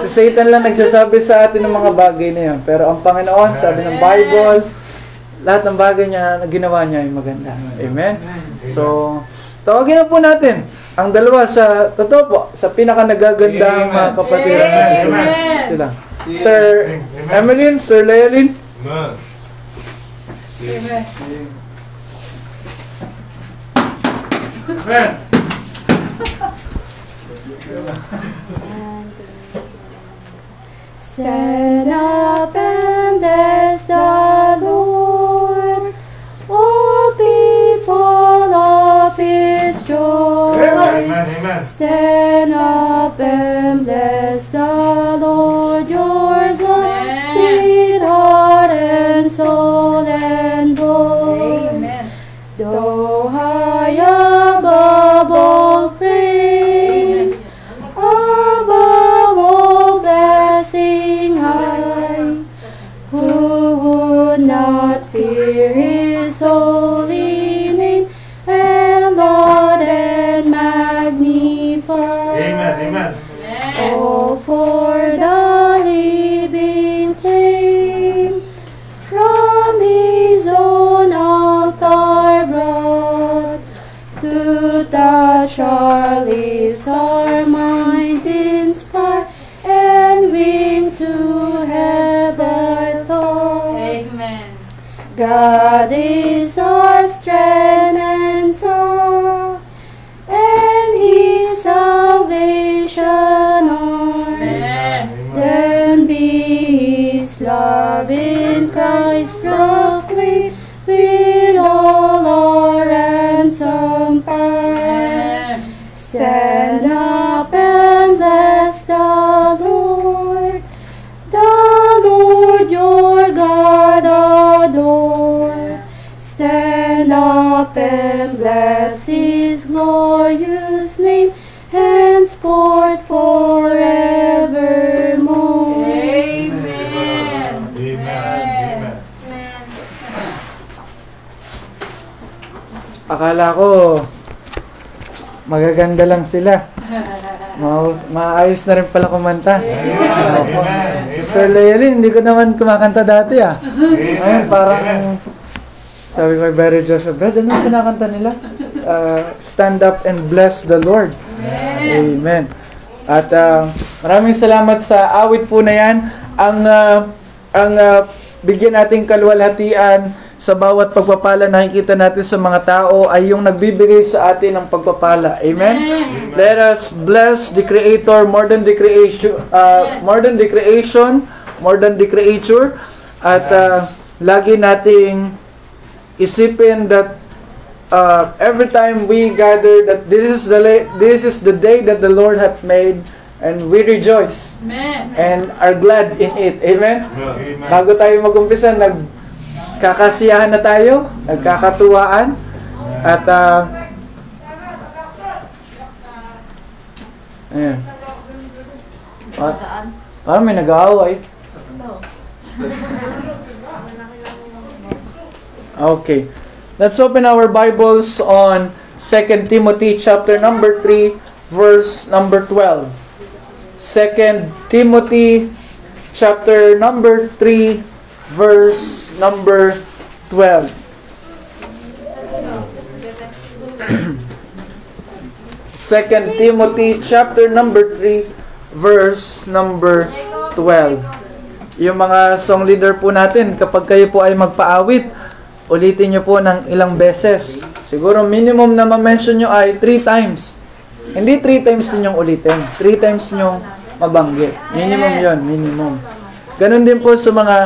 si Satan lang nagsasabi sa atin ng mga bagay na yun. Pero ang Panginoon, sabi ng Bible, lahat ng bagay niya na ginawa niya ay maganda. Amen? So, tawagin na po natin ang dalawa sa, totoo po, sa pinaka nagagandang mga kapatiran natin. Amen. sila. Sir Amen. Emeline, Sir Leolyn, Amen. Amen. Amen. Stand up and bless the Lord, all people of His joy. Amen. Amen. Stand God up and bless his glorious name, henceforth forevermore. Amen. Amen. Akala ko magaganda lang sila. Maus- maayos na rin pala kumanta. Opo. Sister Leilin, hindi ko naman kumakanta dati ah. Ngayon parang sabi ko kay Brother Joshua, Brad, ano ang kinakanta nila? Uh, stand up and bless the Lord. Amen. At uh, maraming salamat sa awit po na yan. Ang, uh, ang uh, bigyan nating kaluwalhatian sa bawat pagpapala na nakikita natin sa mga tao ay yung nagbibigay sa atin ng pagpapala. Amen? Let us bless the Creator more than the creation, uh, more than the creation, more than the creature. At uh, lagi nating isipin that uh, every time we gather that this is the la- this is the day that the Lord hath made and we rejoice Amen. and are glad in it. Amen. Amen. Bago tayo mag-umpisa, nagkakasiyahan na tayo, nagkakatuwaan at uh, Ayan. Pa- parang may nag-aaway. *laughs* Okay. Let's open our Bibles on 2 Timothy chapter number 3 verse number 12. 2 Timothy chapter number 3 verse number 12. Second Timothy chapter number 3 verse number 12. *clears throat* Yung mga song leader po natin, kapag kayo po ay magpaawit, ulitin nyo po ng ilang beses. Siguro minimum na ma-mention nyo ay 3 times. Hindi 3 times ninyong ulitin. 3 times ninyong mabanggit. Minimum yon minimum. Ganon din po sa mga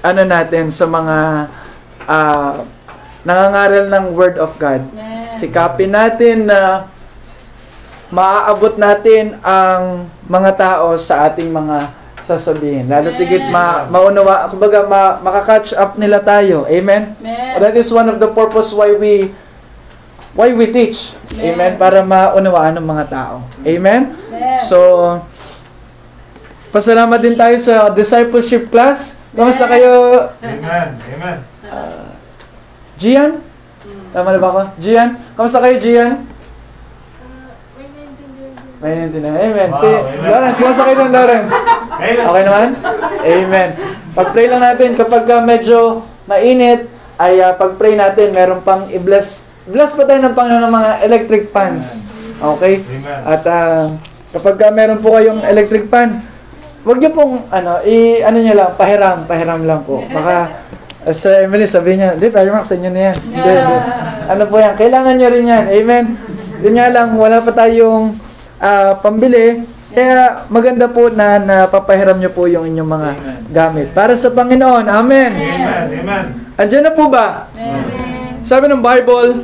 ano natin, sa mga ah, nangangaral ng Word of God. Sikapin natin na maaabot natin ang mga tao sa ating mga sasabihin. Lalo tigit ma maunawa, kumbaga ma, makaka-catch up nila tayo. Amen? That is one of the purpose why we why we teach. Amen? Para maunawaan ng mga tao. Amen? So, pasalamat din tayo sa discipleship class. Kamusta kayo, Amen. Amen. Gian? Tama na ba ako? Gian? Kamusta kayo, Gian? May naintindihan. Amen. Si Wow, amen. Lawrence, kamusta kayo doon, Lawrence? Amen. Okay naman? Amen. Pag-pray lang natin kapag uh, medyo mainit, ay uh, pag-pray natin, meron pang i-bless. Bless pa tayo ng Panginoon ng mga electric fans. Okay? Amen. At uh, kapag uh, meron po kayong electric fan, wag niyo pong ano, i ano niyo lang, pahiram, pahiram lang po. Baka uh, Sir Emily sabi niya, "Di, pahiram sa inyo na yan." Hindi, hindi. Ano po yan? Kailangan niyo rin yan. Amen. Yun nga lang, wala pa tayong ah, pambili. Kaya maganda po na napapahiram niyo po yung inyong mga gamit. Para sa Panginoon. Amen. Amen. Amen. Andiyan na po ba? Sabi ng Bible,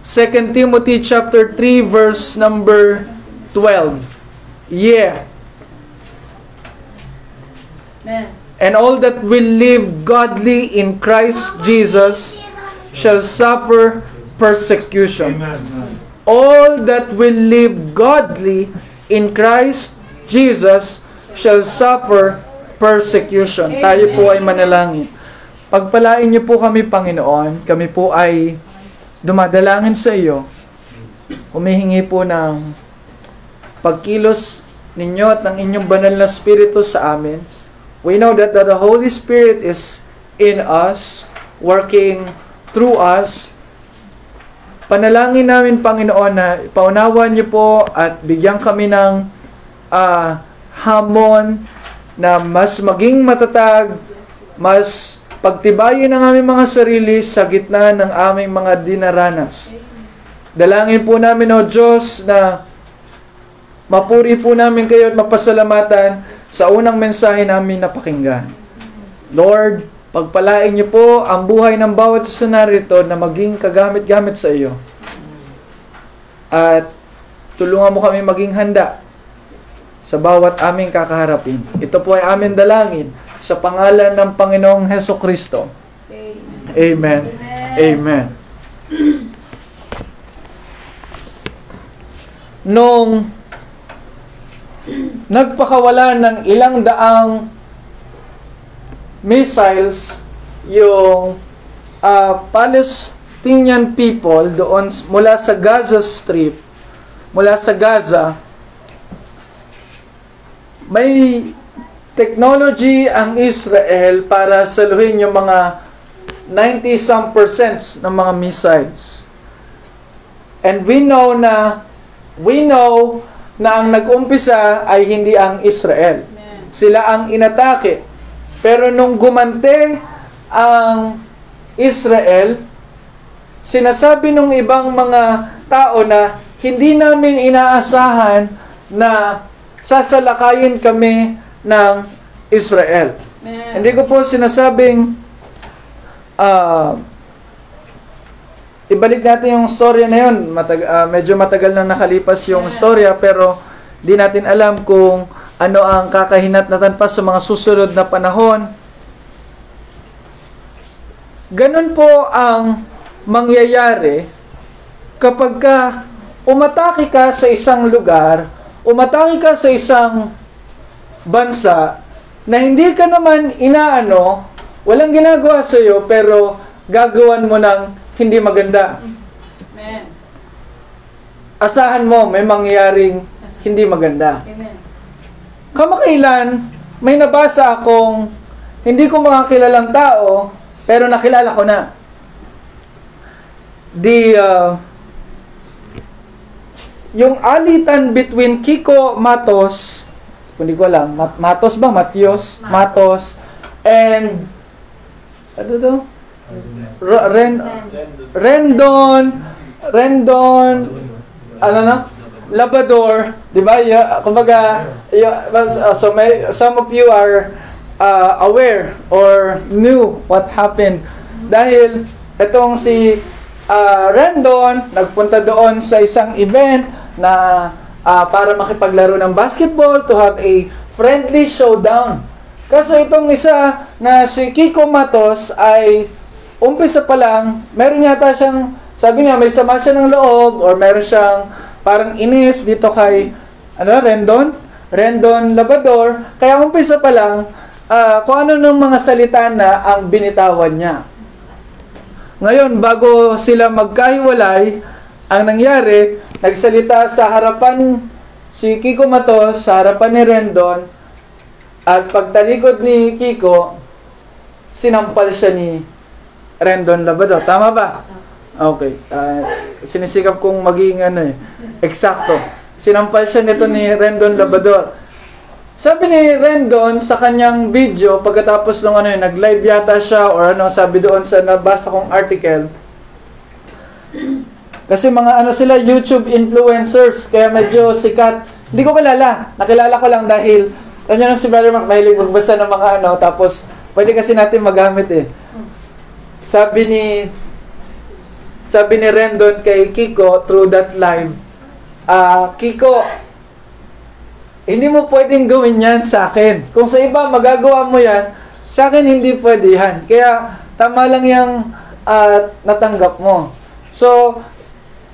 2 Timothy chapter 3 verse number 12. Yeah. Amen. And all that will live godly in Christ Jesus shall suffer persecution. Amen. All that will live godly in Christ Jesus shall suffer persecution. Tayo po ay manalangin. Pagpalain niyo po kami, Panginoon. Kami po ay dumadalangin sa iyo. Humihingi po ng pagkilos ninyo at ng inyong banal na spirito sa amin. We know that the Holy Spirit is in us, working through us, Panalangin namin, Panginoon, na paunawan niyo po at bigyan kami ng ah, hamon na mas maging matatag, mas pagtibayin ang aming mga sarili sa gitna ng aming mga dinaranas. Dalangin po namin, O Diyos, na mapuri po namin kayo at mapasalamatan sa unang mensahe namin napakinggan. Lord, Pagpalain niyo po ang buhay ng bawat isa narito na maging kagamit-gamit sa iyo. At tulungan mo kami maging handa sa bawat aming kakaharapin. Ito po ay aming dalangin sa pangalan ng Panginoong Heso Kristo. Amen. Amen. Nung nagpakawala ng ilang daang missiles yung uh, Palestinian people doon mula sa Gaza Strip, mula sa Gaza, may technology ang Israel para saluhin yung mga 90 some percent ng mga missiles. And we know na we know na ang nag-umpisa ay hindi ang Israel. Sila ang inatake. Pero nung gumante ang Israel, sinasabi ng ibang mga tao na hindi namin inaasahan na sasalakayin kami ng Israel. Hindi ko po sinasabing ah, ibalik natin yung storya na yun. Matag- ah, medyo matagal na nakalipas yung storya pero di natin alam kung ano ang kakahinat-natan pa sa mga susunod na panahon. Ganun po ang mangyayari kapag ka umatake ka sa isang lugar, umatake ka sa isang bansa na hindi ka naman inaano, walang ginagawa sa iyo pero gagawan mo ng hindi maganda. Amen. Asahan mo may mangyayaring hindi maganda. Amen. Kamakailan, may nabasa akong hindi ko mga kilalang tao, pero nakilala ko na. The, uh, yung alitan between Kiko Matos, hindi ko alam, Mat- Matos ba? Matios? Matos. And, ano to? Ren, Rendon, Rendon, ano na? Labrador, 'di ba? Kumbaga, uh, so may some of you are uh, aware or knew what happened dahil itong si uh, Rendon nagpunta doon sa isang event na uh, para makipaglaro ng basketball to have a friendly showdown. Kaso itong isa na si Kiko Matos ay umpisa pa lang, meron yata siyang, sabi niya, may sama siya ng loob or meron siyang parang inis dito kay, ano, Rendon? Rendon Labrador. Kaya umpisa pa lang, ah, kung ano ng mga salita na ang binitawan niya. Ngayon, bago sila magkahiwalay, ang nangyari, nagsalita sa harapan si Kiko Matos, sa harapan ni Rendon, at pagtalikod ni Kiko, sinampal siya ni Rendon Labrador. Tama ba? Okay. Ah, sinisikap kong maging ano eh, eksakto. Sinampal siya nito ni Rendon Labrador. Sabi ni Rendon sa kanyang video, pagkatapos ng ano yun, nag-live yata siya or ano, sabi doon sa nabasa kong article, kasi mga ano sila, YouTube influencers, kaya medyo sikat. Hindi ko kilala. Nakilala ko lang dahil, ano nyo si Brother Mark, mahilig magbasa ng mga ano, tapos pwede kasi natin magamit eh. Sabi ni, sabi ni Rendon kay Kiko through that live, ah, Kiko, hindi mo pwedeng gawin yan sa akin. Kung sa iba magagawa mo yan, sa akin hindi pwede yan. Kaya tama lang yung ah, natanggap mo. So,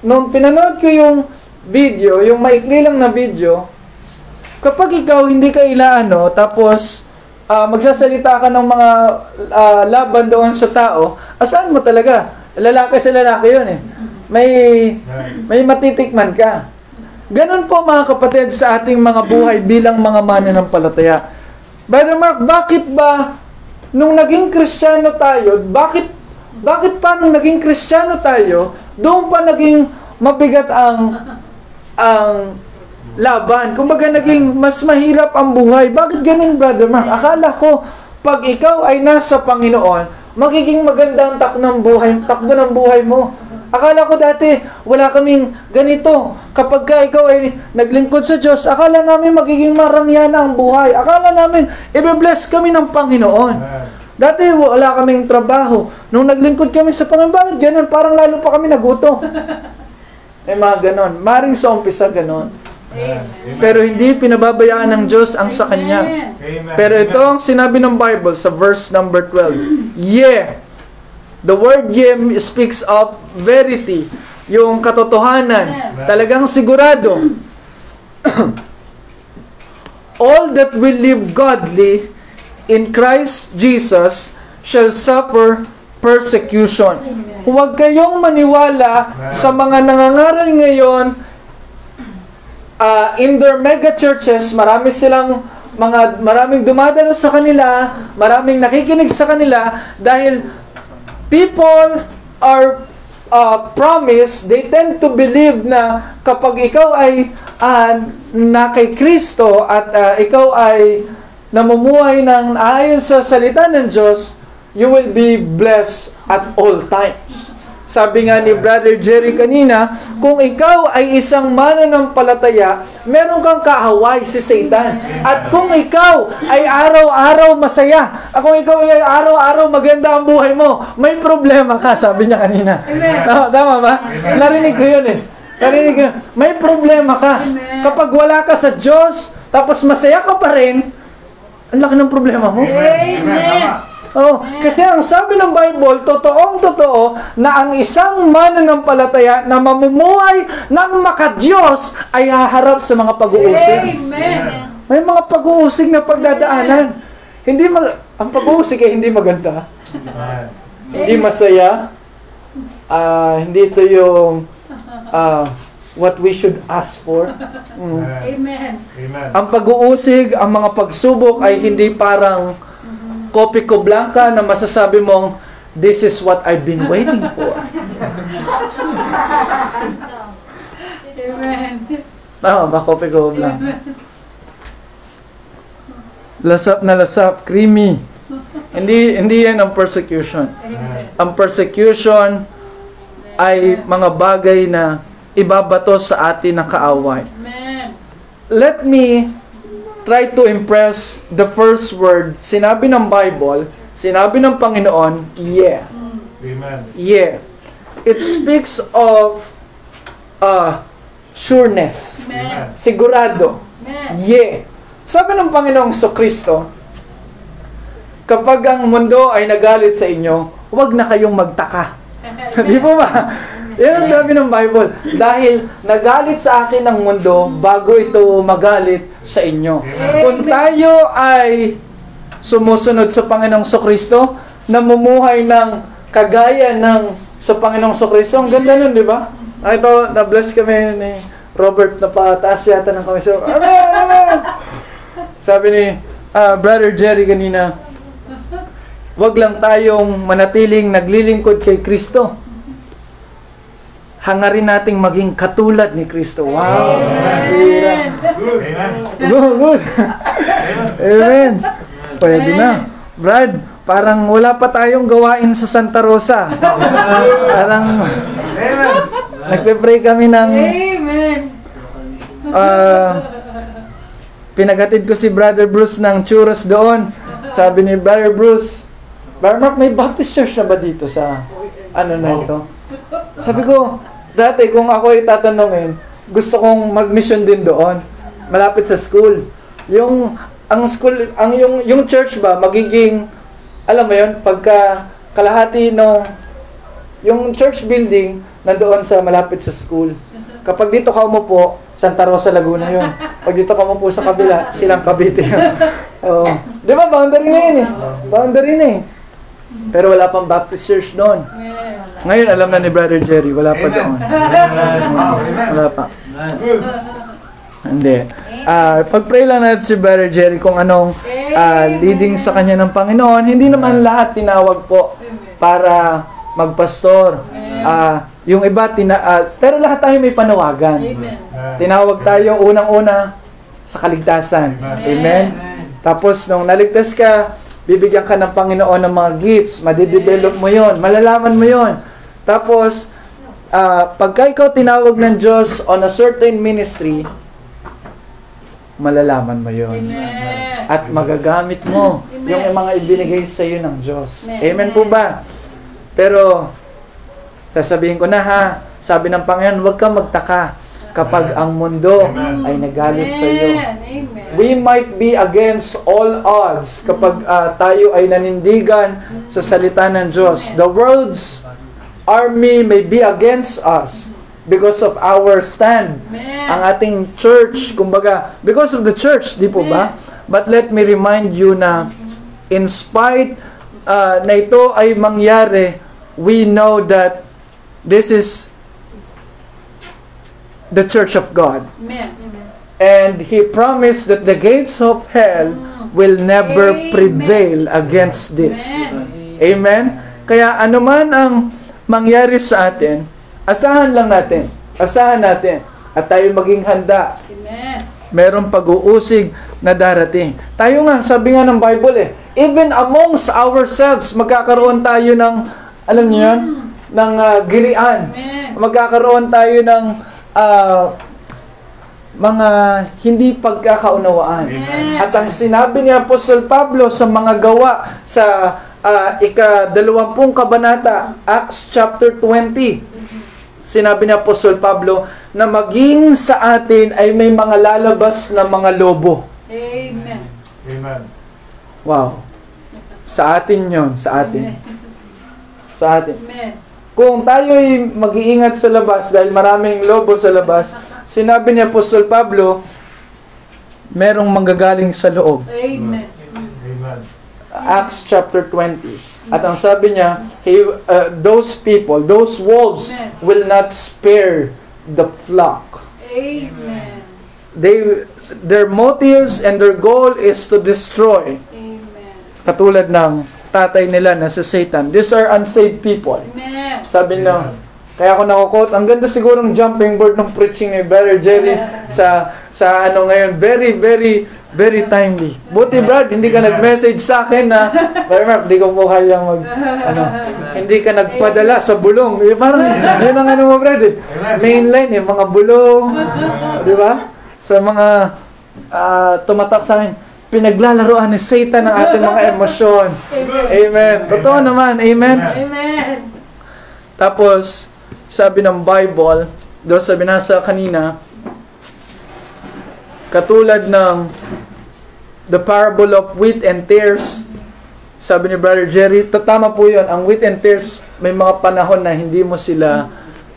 nung pinanood ko yung video, yung maikli lang na video, kapag ikaw hindi ka ilaano, tapos ah, magsasalita ka ng mga ah, laban doon sa tao, asaan mo talaga? Lalaki sa lalaki yun eh. May, may matitikman ka. Ganon po mga kapatid sa ating mga buhay bilang mga mananampalataya. Brother Mark, bakit ba nung naging Kristiyano tayo, bakit bakit pa nung naging Kristiyano tayo, doon pa naging mabigat ang ang laban. Kumbaga naging mas mahirap ang buhay. Bakit ganun, Brother Mark? Akala ko pag ikaw ay nasa Panginoon, magiging maganda ang tak ng buhay, takbo ng buhay mo. Akala ko dati, wala kaming ganito. Kapag ka ikaw ay naglingkod sa Diyos, akala namin magiging marangyan ang buhay. Akala namin, i-bless kami ng Panginoon. Dati wala kaming trabaho. Nung naglingkod kami sa Panginoon, bakit ganun? Parang lalo pa kami nagutom. *laughs* May mga ganon. Maring sa umpisa ganon. Pero hindi pinababayaan ng Diyos ang sa Kanya. Amen. Pero ito ang sinabi ng Bible sa verse number 12. Yeah. The word yeah speaks of verity. Yung katotohanan. Talagang sigurado. All that will live godly in Christ Jesus shall suffer persecution. Huwag kayong maniwala sa mga nangangaral ngayon uh, in their mega churches, marami silang mga maraming dumadalo sa kanila, maraming nakikinig sa kanila dahil people are uh, promised, they tend to believe na kapag ikaw ay uh, na kay Kristo at uh, ikaw ay namumuhay ng ayon sa salita ng Diyos, you will be blessed at all times. Sabi nga ni Brother Jerry kanina, kung ikaw ay isang mananampalataya, meron kang kaaway si Satan. At kung ikaw ay araw-araw masaya, at kung ikaw ay araw-araw maganda ang buhay mo, may problema ka, sabi niya kanina. Tama, tama ba? Narinig ko yun eh. Narinig ko yun. May problema ka. Kapag wala ka sa Diyos, tapos masaya ka pa rin, ang laki ng problema mo. Amen. Oh, kasi ang sabi ng Bible, totoong totoo na ang isang mananampalataya na mamumuhay ng makadiyos ay haharap sa mga pag-uusig. Amen. May mga pag-uusig na pagdadaanan. Hindi mag ang pag-uusig ay hindi maganda. Hindi masaya. Ah, hindi ito yung ah, what we should ask for. Mm. Amen. Amen. Ang pag-uusig, ang mga pagsubok ay hindi parang kopi ko blanca na masasabi mong this is what I've been waiting for. Amen. Tama ba, kopi ko blanca? Lasap na lasap, creamy. Hindi hindi yan ang persecution. Ang persecution ay mga bagay na ibabato sa atin ng kaaway. Amen. let me try to impress the first word. Sinabi ng Bible, sinabi ng Panginoon, yeah. Amen. Yeah. It speaks of uh, sureness. Amen. Sigurado. Amen. Yeah. Sabi ng Panginoong So Kristo, kapag ang mundo ay nagalit sa inyo, huwag na kayong magtaka. *laughs* Di po ba? Yan ang sabi ng Bible. Dahil nagalit sa akin ang mundo bago ito magalit sa inyo. Kung tayo ay sumusunod sa Panginoong Kristo, namumuhay ng kagaya ng sa Panginoong Kristo, ang ganda nun, di ba? Ah, Ito, na-bless kami ni Robert na pataas yata ng kami. So, amen, amen! Sabi ni ah, Brother Jerry kanina, wag lang tayong manatiling naglilingkod kay Kristo. Hangarin nating maging katulad ni Kristo. Wow! Good. Amen. Good, good. Amen. Pwede na. Brad, parang wala pa tayong gawain sa Santa Rosa. Parang Amen. nagpe-pray kami ng Amen. ah, pinaghatid ko si Brother Bruce ng churros doon. Sabi ni Brother Bruce, Brother Mark, may Baptist church na ba dito sa ano na ito? Sabi ko, dati kung ako ay tatanungin, gusto kong mag-mission din doon. Malapit sa school. Yung ang school, ang yung yung church ba magiging alam mo 'yon, pagka kalahati no yung church building nandoon sa malapit sa school. Kapag dito ka umupo, Santa Rosa, Laguna yun. Pag dito ka umupo sa kabila, silang Cavite yun. *laughs* Oo. Di ba, boundary na yun eh. Boundary na eh. Pero wala pang Baptist church doon. Amen. Ngayon, alam na ni Brother Jerry, wala pa doon. Wala pa. Hindi. Ah, pag-pray lang natin si Brother Jerry kung anong ah, leading sa kanya ng Panginoon. Hindi naman lahat tinawag po para magpastor. Ah, yung iba tina ah, pero lahat tayo may panawagan. Tinawag tayo unang-una sa kaligtasan. Amen. Tapos nung naligtas ka, bibigyan ka ng Panginoon ng mga gifts, madidevelop mo 'yon, malalaman mo 'yon. Tapos ah, pagka ikaw tinawag ng Diyos on a certain ministry, malalaman mo 'yon Amen. at magagamit mo yung mga ibinigay sa iyo ng Diyos. Amen. Amen po ba? Pero, sasabihin ko na ha, sabi ng Panginoon, huwag kang magtaka kapag ang mundo ay nagalit sa iyo. Amen. We might be against all odds kapag ah, tayo ay nanindigan sa salita ng Diyos. The world's army may be against us because of our stand. Amen. Ang ating church, kumbaga, because of the church, di po ba? But let me remind you na in spite ah, na ito ay mangyari, we know that this is the church of God. Amen. Amen. And he promised that the gates of hell will never Amen. prevail against this. Amen. Amen? Kaya anuman ang mangyari sa atin, asahan lang natin. Asahan natin. At tayo maging handa. Amen. Merong pag-uusig na darating. Tayo nga, sabi nga ng Bible eh, even amongst ourselves, magkakaroon tayo ng, alam niyo yun, ng ah, gilian Amen. magkakaroon tayo ng ah, mga hindi pagkakaunawaan. Amen. At ang sinabi ni Apostol Pablo sa mga gawa sa ah, ika-dalawampung kabanata, Acts chapter 20, sinabi ni Apostol Pablo na maging sa atin ay may mga lalabas na mga lobo. Amen. Amen. Wow. Sa atin yon sa atin. Sa atin. Amen. Kung tayo'y mag-iingat sa labas dahil maraming lobo sa labas, sinabi ni Apostol Pablo, merong manggagaling sa loob. Amen. Amen. Acts chapter 20. At ang sabi niya, he, uh, those people, those wolves Amen. will not spare the flock. Amen. They, their motives and their goal is to destroy. Amen. Katulad ng tatay nila na si Satan. These are unsaved people. Amen. Sabi niya, kaya ako nakukot, ang ganda sigurong jumping board ng preaching ni Brother Jerry *laughs* sa sa ano ngayon, very, very, very timely. Buti Brad, hindi ka nag-message sa akin na, Brother Mark, hindi ko po kayang mag, ano, hindi ka nagpadala sa bulong. Eh, parang, yun ang ano mo Brad eh. Mainline eh, mga bulong, di ba? Sa mga ah, tumatak sa akin, pinaglalaroan ni Satan ang ating mga emosyon. Amen. Totoo naman, amen. Amen. Tapos, sabi ng Bible, doon sa binasa kanina, katulad ng the parable of wheat and tares, sabi ni Brother Jerry, tatama po yun, ang wheat and tares, may mga panahon na hindi mo sila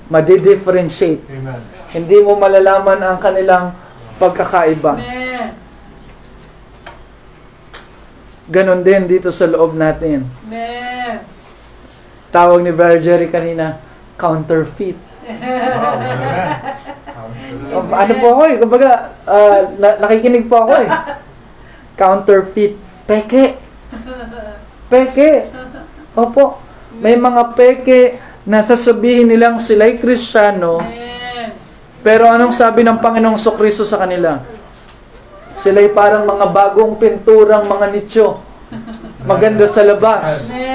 madidifferentiate. Amen. Hindi mo malalaman ang kanilang pagkakaiba. Amen. Ganon din dito sa loob natin. Amen. Tawag ni Brother Jerry kanina, counterfeit. Um, *laughs* ano po ako eh, kumbaga, ah, na- nakikinig po ako eh. Counterfeit. Peke. Peke. Opo. May mga peke na sasabihin nilang sila'y kristyano, pero anong sabi ng Panginoong Sokristo sa kanila? Sila'y parang mga bagong pinturang mga nicho. Maganda sa labas, Amen.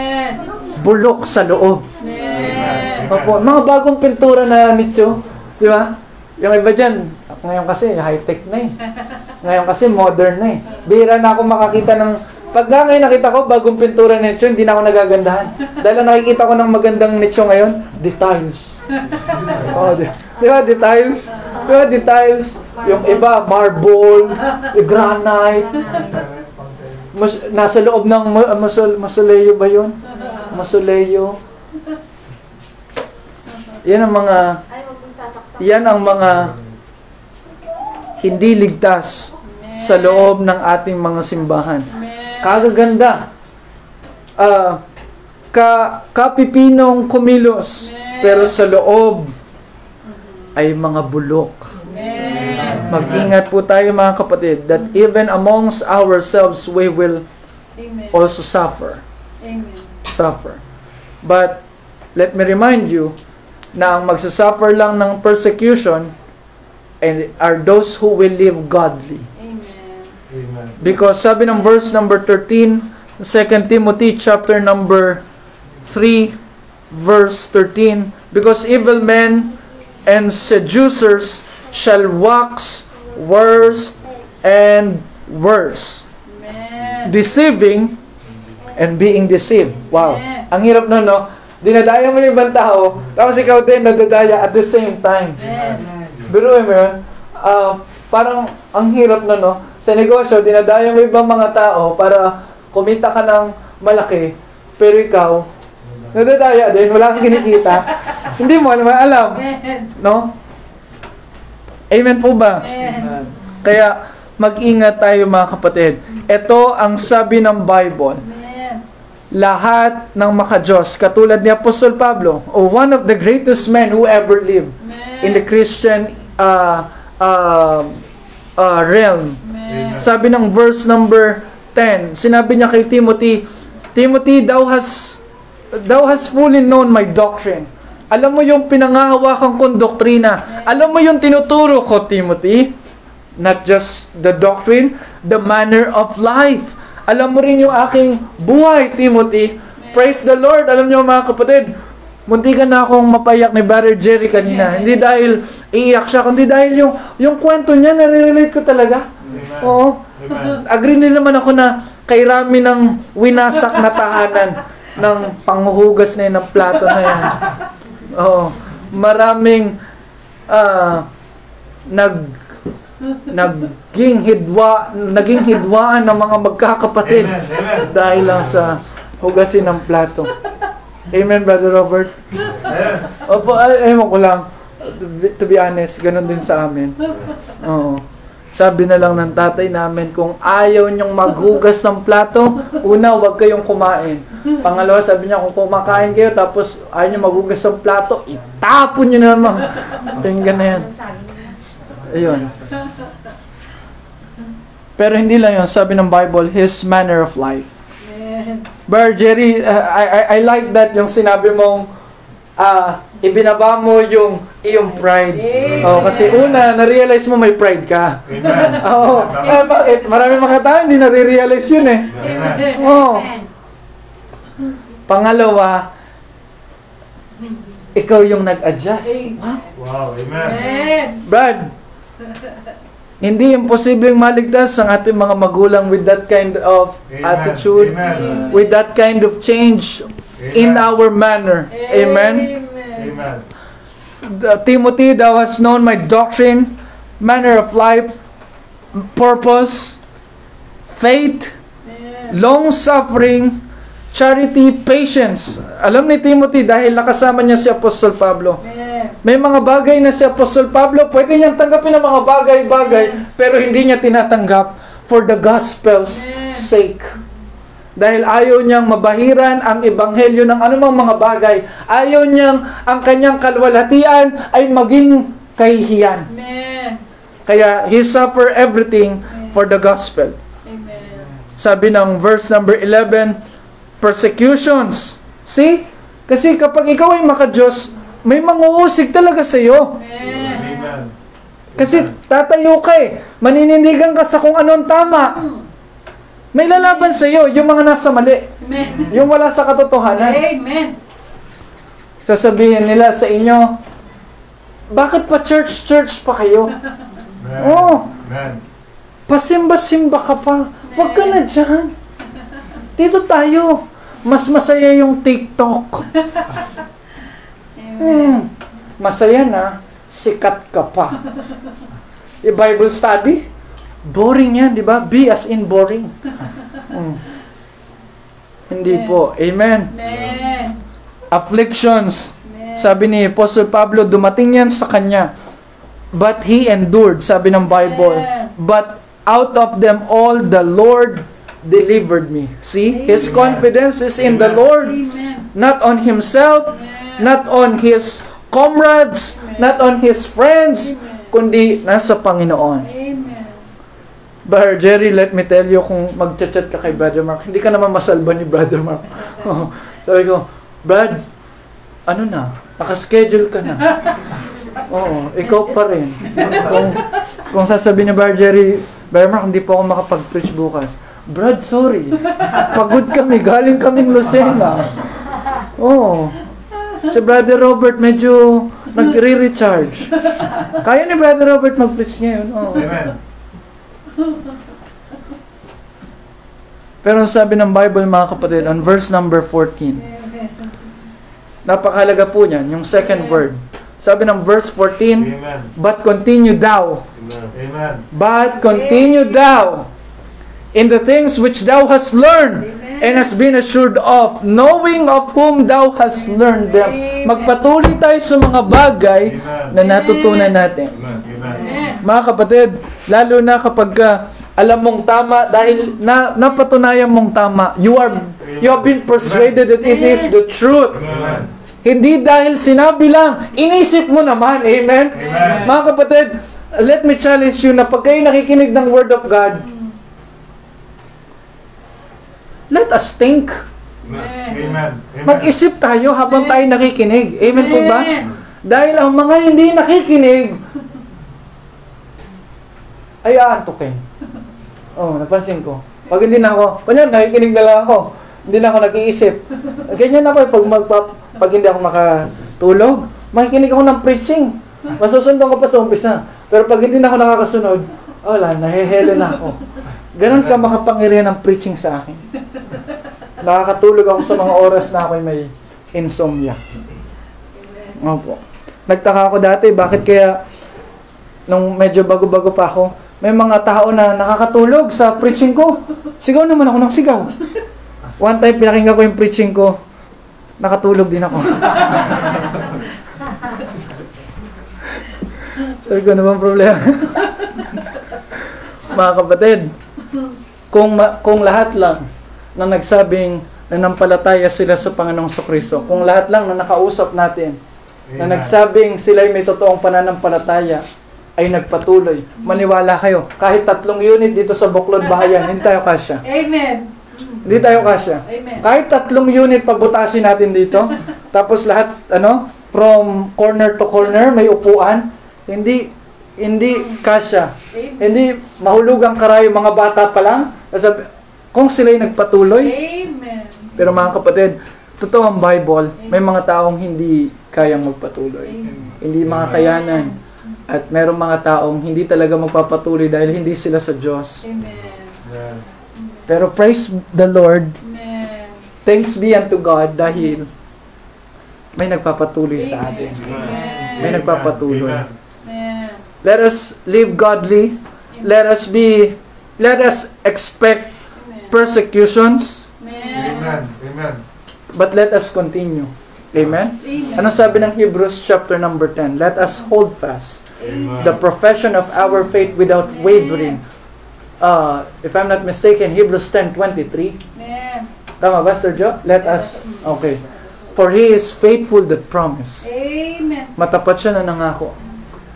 Bulok sa loob. Amen. Opo, mga bagong pintura na nicho, di ba? Yung iba dyan, ngayon kasi high-tech na eh. Ngayon kasi modern na eh. Bihira na ako makakita ng... Pag nga ngayon nakita ko bagong pintura na nicho, hindi na ako nagagandahan. Dahil nakikita ko ng magandang nicho ngayon, details. *laughs* Oh, di, di ba, details? Di ba, details? Yung iba, marble, granite, mas, nasa loob ng mausoleo ba yun? Mausoleo. Yan ang mga yan ang mga hindi ligtas sa loob ng ating mga simbahan. Amen. Kagaganda. Ah, ka kapipinong kumilos pero sa loob ay mga bulok. Amen. Mag-ingat po tayo mga kapatid that even amongst ourselves we will also suffer. Suffer. But let me remind you na ang magsasuffer lang ng persecution and are those who will live godly. Amen. Amen. Because sabi ng verse number 13, 2 Timothy chapter number 3 verse 13, because evil men and seducers shall wax worse and worse. Amen. deceiving and being deceived. Wow. Amen. Ang hirap nun, no? Dinadaya mo yung ibang tao, tapos ikaw din nadadaya at the same time. Amen. Biruin mo yun, ah, parang ang hirap na no, sa negosyo, dinadaya mo ibang mga tao para kumita ka ng malaki, pero ikaw, nadadaya din, wala kang kinikita. *laughs* Hindi mo naman alam, no? Amen po ba? Amen. Kaya mag-ingat tayo mga kapatid. Ito ang sabi ng Bible. Amen. Lahat ng makajos, katulad ni Apostol Pablo, o one of the greatest men who ever lived in the Christian uh, uh, uh, realm. Amen. Sabi ng verse number 10, sinabi niya kay Timothy, Timothy, thou has thou has fully known my doctrine. Alam mo yung pinangahawakan kong doktrina. Alam mo yung tinuturo ko, Timothy. Not just the doctrine, the manner of life. Alam mo rin yung aking buhay, Timothy. Praise the Lord. Alam niyo mga kapatid, munti ka na akong mapayak ni Brother Jerry kanina. Hindi dahil iiyak siya, kundi dahil yung, yung kwento niya, nare-relate ko talaga. Oo. Agree din naman ako na kay Rami ng winasak na tahanan ng panghuhugas na yun ng plato na yan. Oo. Maraming ah, nag naging hidwa naging hidwaan ng mga magkakapatid Amen. Amen. dahil lang sa hugasin ng plato. Amen, Brother Robert. Amen. Opo, ay, ewan ko lang. To be, honest, ganun din sa amin. Oo. Sabi na lang ng tatay namin, kung ayaw niyong maghugas ng plato, una, huwag kayong kumain. Pangalawa, sabi niya, kung kumakain kayo, tapos ayaw niyo maghugas ng plato, itapon niyo na naman. Pinggan na yan. Ayun. Pero hindi lang yun, sabi ng Bible, His manner of life. Amen. Brother Jerry, uh, I, I, I like that yung sinabi mong ah ibinaba mo yung iyong pride. Amen. Oh, kasi una, na-realize mo may pride ka. Amen. Oo. Ah, bakit? Marami mga tao hindi na-realize yun eh. Amen. Oo. Pangalawa, ikaw yung nag-adjust. Wow. Wow. Amen. Amen. Brad, *laughs* hindi imposibleng maligtas ang ating mga magulang with that kind of Amen. attitude, Amen. with that kind of change in our manner. Amen. Amen. The- Timothy, thou hast known my doctrine, manner of life, purpose, faith, long suffering, charity, patience. Alam ni Timothy dahil nakasama niya si Apostol Pablo. Amen. May mga bagay na si Apostol Pablo, pwede niyang tanggapin ang mga bagay-bagay, pero hindi niya tinatanggap for the gospel's sake. Dahil ayaw niyang mabahiran ang ebanghelyo ng anumang mga bagay. Ayaw niyang ang kanyang kalwalhatian ay maging kahihiyan. Amen. Kaya he suffer everything for the gospel. Amen. Sabi ng verse number 11, persecutions. See? Kasi kapag ikaw ay makajos, may manguusig talaga sa iyo. Amen. Kasi tatayo ka eh. Maninindigan ka sa kung anong tama. May lalaban sa iyo, yung mga nasa mali. Amen. Yung wala sa katotohanan. Amen. Sasabihin nila sa inyo, bakit pa church-church pa kayo? Amen. Oh, Amen. pasimba-simba ka pa. Huwag ka na dyan. Dito tayo. Mas masaya yung TikTok. *laughs* Amen. Hmm, masaya na, sikat ka pa. Yung Bible study, boring yan, di ba? Be as in boring. Hmm. Hindi po. Amen. Amen. Afflictions. Amen. Sabi ni Apostle Pablo, dumating yan sa kanya. But he endured, sabi ng Bible. Amen. But out of them all, the Lord delivered me. See? His Amen. confidence is in the Lord. Amen. Not on himself, Amen. Not on his comrades, not on his friends, kundi nasa Panginoon. Amen. Brother Jerry, let me tell you, kung mag-chat ka kay Brother Mark, hindi ka naman masalba ni Brother Mark. *laughs* Sabi ko, Brad, ano na, nakaschedule ka na. *laughs* Oo, ikaw pa rin. Kung, kung sasabihin ni Brother Jerry, Brother Mark, hindi po ako makapag-preach bukas. Brad, sorry. Pagod kami, galing kaming Lucena. *laughs* Oo. Si Brother Robert medyo nagre-recharge. Kaya ni Brother Robert mag-preach ngayon. Oo. Amen. Pero ang sabi ng Bible mga kapatid, on verse number 14, napakalaga po niyan, yung second word. Sabi ng verse 14, Amen. But continue thou, Amen. but continue thou in the things which thou hast learned and hast been assured of, knowing of whom thou hast learned them. Magpatuloy tayo sa mga bagay na natutunan natin. Mga kapatid, lalo na kapag ka alam mong tama dahil na napatunayan mong tama, you are you have been persuaded that it is the truth. Hindi dahil sinabi lang, inisip mo naman. Amen? Amen. Mga kapatid, let me challenge you na pag kayo nakikinig ng Word of God, let us think. Amen. Amen. Mag-isip tayo habang tayo nakikinig. Amen po ba? Dahil ang mga hindi nakikinig, ay aantukin. Oh, napansin ko. Pag hindi na ako, ganyan, nakikinig na lang ako. Hindi na ako nag-iisip. Ganyan ako eh, pag, magpa, pag hindi ako makatulog, makikinig ako ng preaching. Masusundan ko pa sa umpisa. Pero pag hindi na ako nakakasunod, wala, nahihelo na ako. Ganon ka makapangyarihan ng preaching sa akin. Nakakatulog ako sa mga oras na ako'y may insomnia. Opo. Nagtaka ako dati, bakit kaya nung medyo bago-bago pa ako, may mga tao na nakakatulog sa preaching ko. Sigaw naman ako ng sigaw. One time, pinakinggan ko yung preaching ko, nakatulog din ako. *laughs* Sabi ko, ano bang problema? Mga kapatid, kung, ma- kung lahat lang na nagsabing nanampalataya sila sa Panginoong Sokristo, kung lahat lang na nakausap natin, na nagsabing sila'y may totoong pananampalataya, ay nagpatuloy. Maniwala kayo, kahit tatlong unit dito sa Buklod Bahayan, hindi tayo kasya. Amen. Hindi tayo kasya. Amen. Kahit tatlong unit pagbutasin natin dito, *laughs* tapos lahat, ano, from corner to corner, may upuan, hindi, hindi kasya. Amen. Hindi mahulugang karayo mga bata pa lang. Sabi, kung sila'y nagpatuloy, Amen. pero mga kapatid, totoo ang Bible, may mga taong hindi kayang magpatuloy. Hindi mga kayanan. At merong mga taong hindi talaga magpapatuloy dahil hindi sila sa Diyos. Amen. Amen. Pero praise the Lord, Amen. thanks be unto God dahil may nagpapatuloy sa atin. May nagpapatuloy. Amen. Amen. Let us live godly. Let us be, let us expect persecutions, Amen. Amen. Amen. but let us continue. Amen? Amen. Ano sabi ng Hebrews chapter number 10? Let us hold fast Amen. the profession of our faith without wavering. Uh, if I'm not mistaken, Hebrews 10:23. Amen. Tama ba, Sir Joe? Let us, okay. For He is faithful that promise. Amen. Matapat siya na nangako.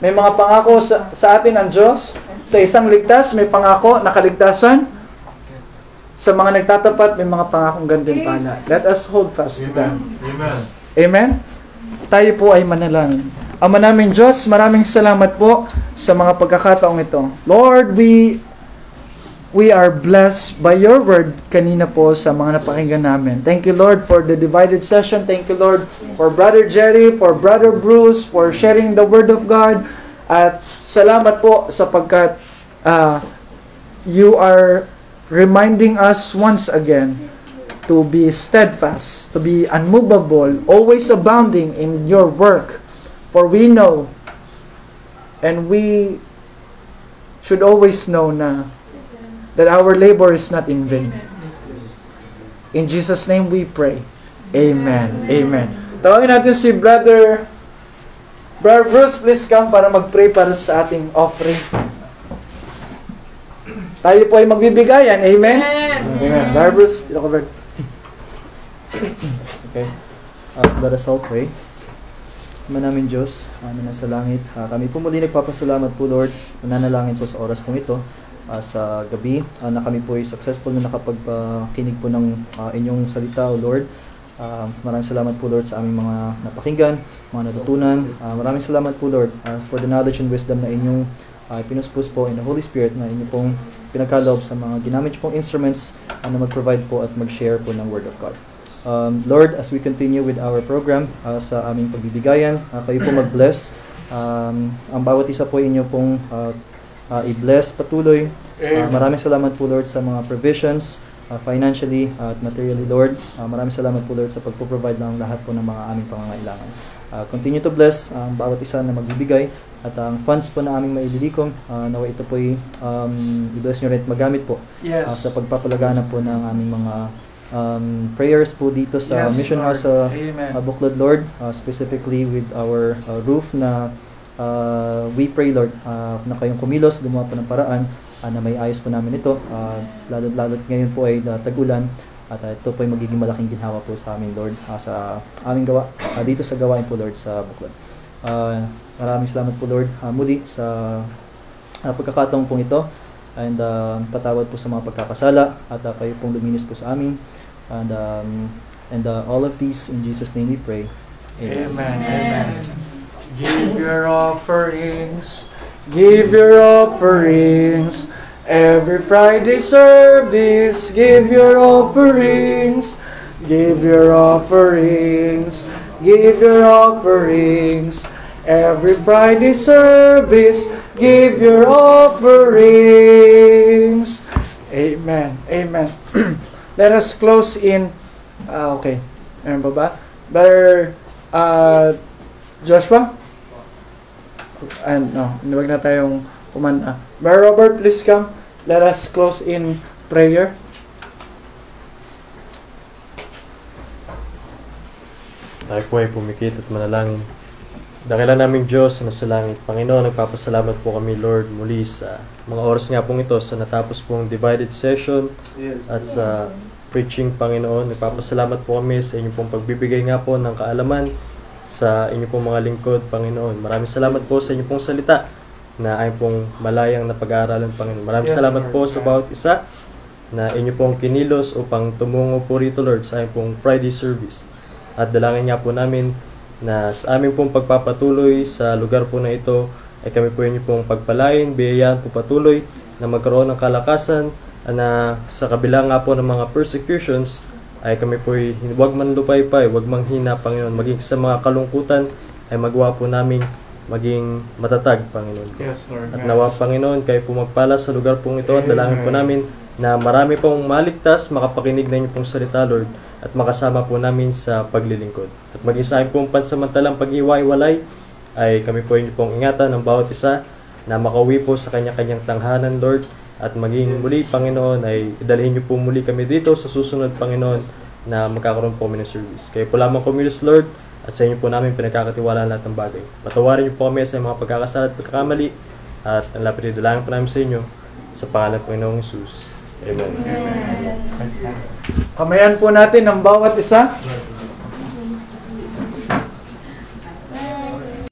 May mga pangako sa, sa atin ang Diyos. Sa isang ligtas, may pangako na kaligtasan. Sa mga nagtatapat, may mga pangakong gantimpala. Let us hold fast to them. Amen. Amen? Tayo po ay manalangin. Ama namin Diyos, maraming salamat po sa mga pagkakataong ito. Lord, we we are blessed by your word kanina po sa mga napakinggan namin. Thank you Lord for the divided session. Thank you Lord for Brother Jerry, for Brother Bruce, for sharing the word of God. At salamat po sapagkat ah, you are reminding us once again to be steadfast, to be unmovable, always abounding in your work. For we know and we should always know na that our labor is not in vain. In Jesus' name we pray. Amen. Amen. Tawagin natin si Brother Brother Bruce, please come para mag-pray para sa ating offering. Tayo po ay magbibigayan. Amen. Amen. Amen. Brother Bruce, dito. *coughs* Okay. Uh, let us all pray. Ama namin Diyos, uh, na nasa langit, uh, kami po muli nagpapasalamat po Lord, nananalangin po sa oras pong ito, uh, sa gabi, uh, na kami po ay successful na nakapagpakinig po ng uh, inyong salita, O Lord. Uh, maraming salamat po Lord sa aming mga napakinggan, mga natutunan. Uh, maraming salamat po Lord uh, for the knowledge and wisdom na inyong uh, pinuspus po in the Holy Spirit na inyo pong pinagkaloob sa mga ginamit pong instruments uh, na mag-provide po at mag-share po ng Word of God. Um, Lord, as we continue with our program uh, sa aming pagbibigayan, uh, kayo po mag-bless. Um, ang bawat isa po inyo pong uh, uh, i-bless patuloy. Uh, maraming salamat po Lord sa mga provisions uh, financially uh, at materially, Lord. Uh, maraming salamat po, Lord, sa pagpo-provide ng lahat po ng mga aming pangangailangan. Uh, continue to bless ang bawat isa na magbibigay at ang funds po na aming maililikom, uh, nawa ito po um, i-bless nyo rin magamit po Yes. uh, sa pagpapalagana po ng aming mga um, prayers po dito sa Yes, Mission Lord. House sa Amen. uh, Buklod, Lord, uh, specifically with our uh, roof na uh, we pray, Lord, uh, na kayong kumilos, gumawa po ng paraan uh, na may ayos po namin ito. Uh, lalo lalo't ngayon po ay uh, tag-ulan at uh, ito po ay magiging malaking ginhawa po sa amin, Lord, uh, sa aming gawa, uh, dito sa gawain po, Lord, sa Buklod. Uh, maraming salamat po, Lord, uh, muli sa uh, pagkakataong pong ito and uh, patawad po sa mga pagkakasala at uh, kayo pong luminis po sa amin and um, and uh, all of these in Jesus name we pray Amen. Amen. Give your offerings. Give your offerings. Every Friday service, give your offerings. Give your offerings. Give your offerings. Every Friday service, give your offerings. Amen. Amen. *clears throat* Let us close in. Ah, okay. Meron ba ba? Brother uh, Joshua? Ano, no, wag na tayong kumanda. Brother Robert, please come. Let us close in prayer. Tayo po ay pumikit at manalangin. Dakilan naming Diyos na sa langit. Panginoon, nagpapasalamat po kami, Lord, muli sa mga oras nga pong ito sa natapos pong divided session at sa preaching, Panginoon. Nagpapasalamat po kami sa inyong pong pagbibigay nga po ng kaalaman sa inyong pong mga lingkod, Panginoon. Maraming salamat po sa inyong pong salita na ay pong malayang na pag-aaralan, Panginoon. Maraming Yes, salamat Lord. po sa bawat isa na inyo pong kinilos upang tumungo po rito, Lord, sa inyong pong Friday service. At dalangin nga po namin na sa aming pong pagpapatuloy sa lugar po na ito ay kami po inyo pong pagpalain, biyayaan po patuloy na magkaroon ng kalakasan na sa kabila nga po ng mga persecutions ay kami po huwag man lupaypay, huwag manghina, Panginoon. Maging sa mga kalungkutan ay magawa po namin maging matatag, Panginoon. Yes, Lord. At nawa Panginoon, kayo po magpala sa lugar pong ito at dalangin po namin na marami pong maligtas, makapakinig na inyong pong salita, Lord, at makasama po namin sa paglilingkod. At maging sa pong pansamantalang pag-iwai-walay, ay kami po inyo pong ingatan ng bawat isa na makauwi po sa kanya-kanyang tanghanan, Lord, at maging muli, Panginoon, ay idalhin niyo po muli kami dito sa susunod, Panginoon, na magkakaroon po kami ng service. Kayo po lamang kumilos, Lord, at sa inyo po namin pinagkakatiwala lahat ng bagay. Patawarin niyo po kami sa mga pagkakasala at pagkakamali, at ang lapit na dalangin po namin sa inyo, sa pangalan ng Panginoong Jesus. Amen. Kamayan po natin ang bawat isa.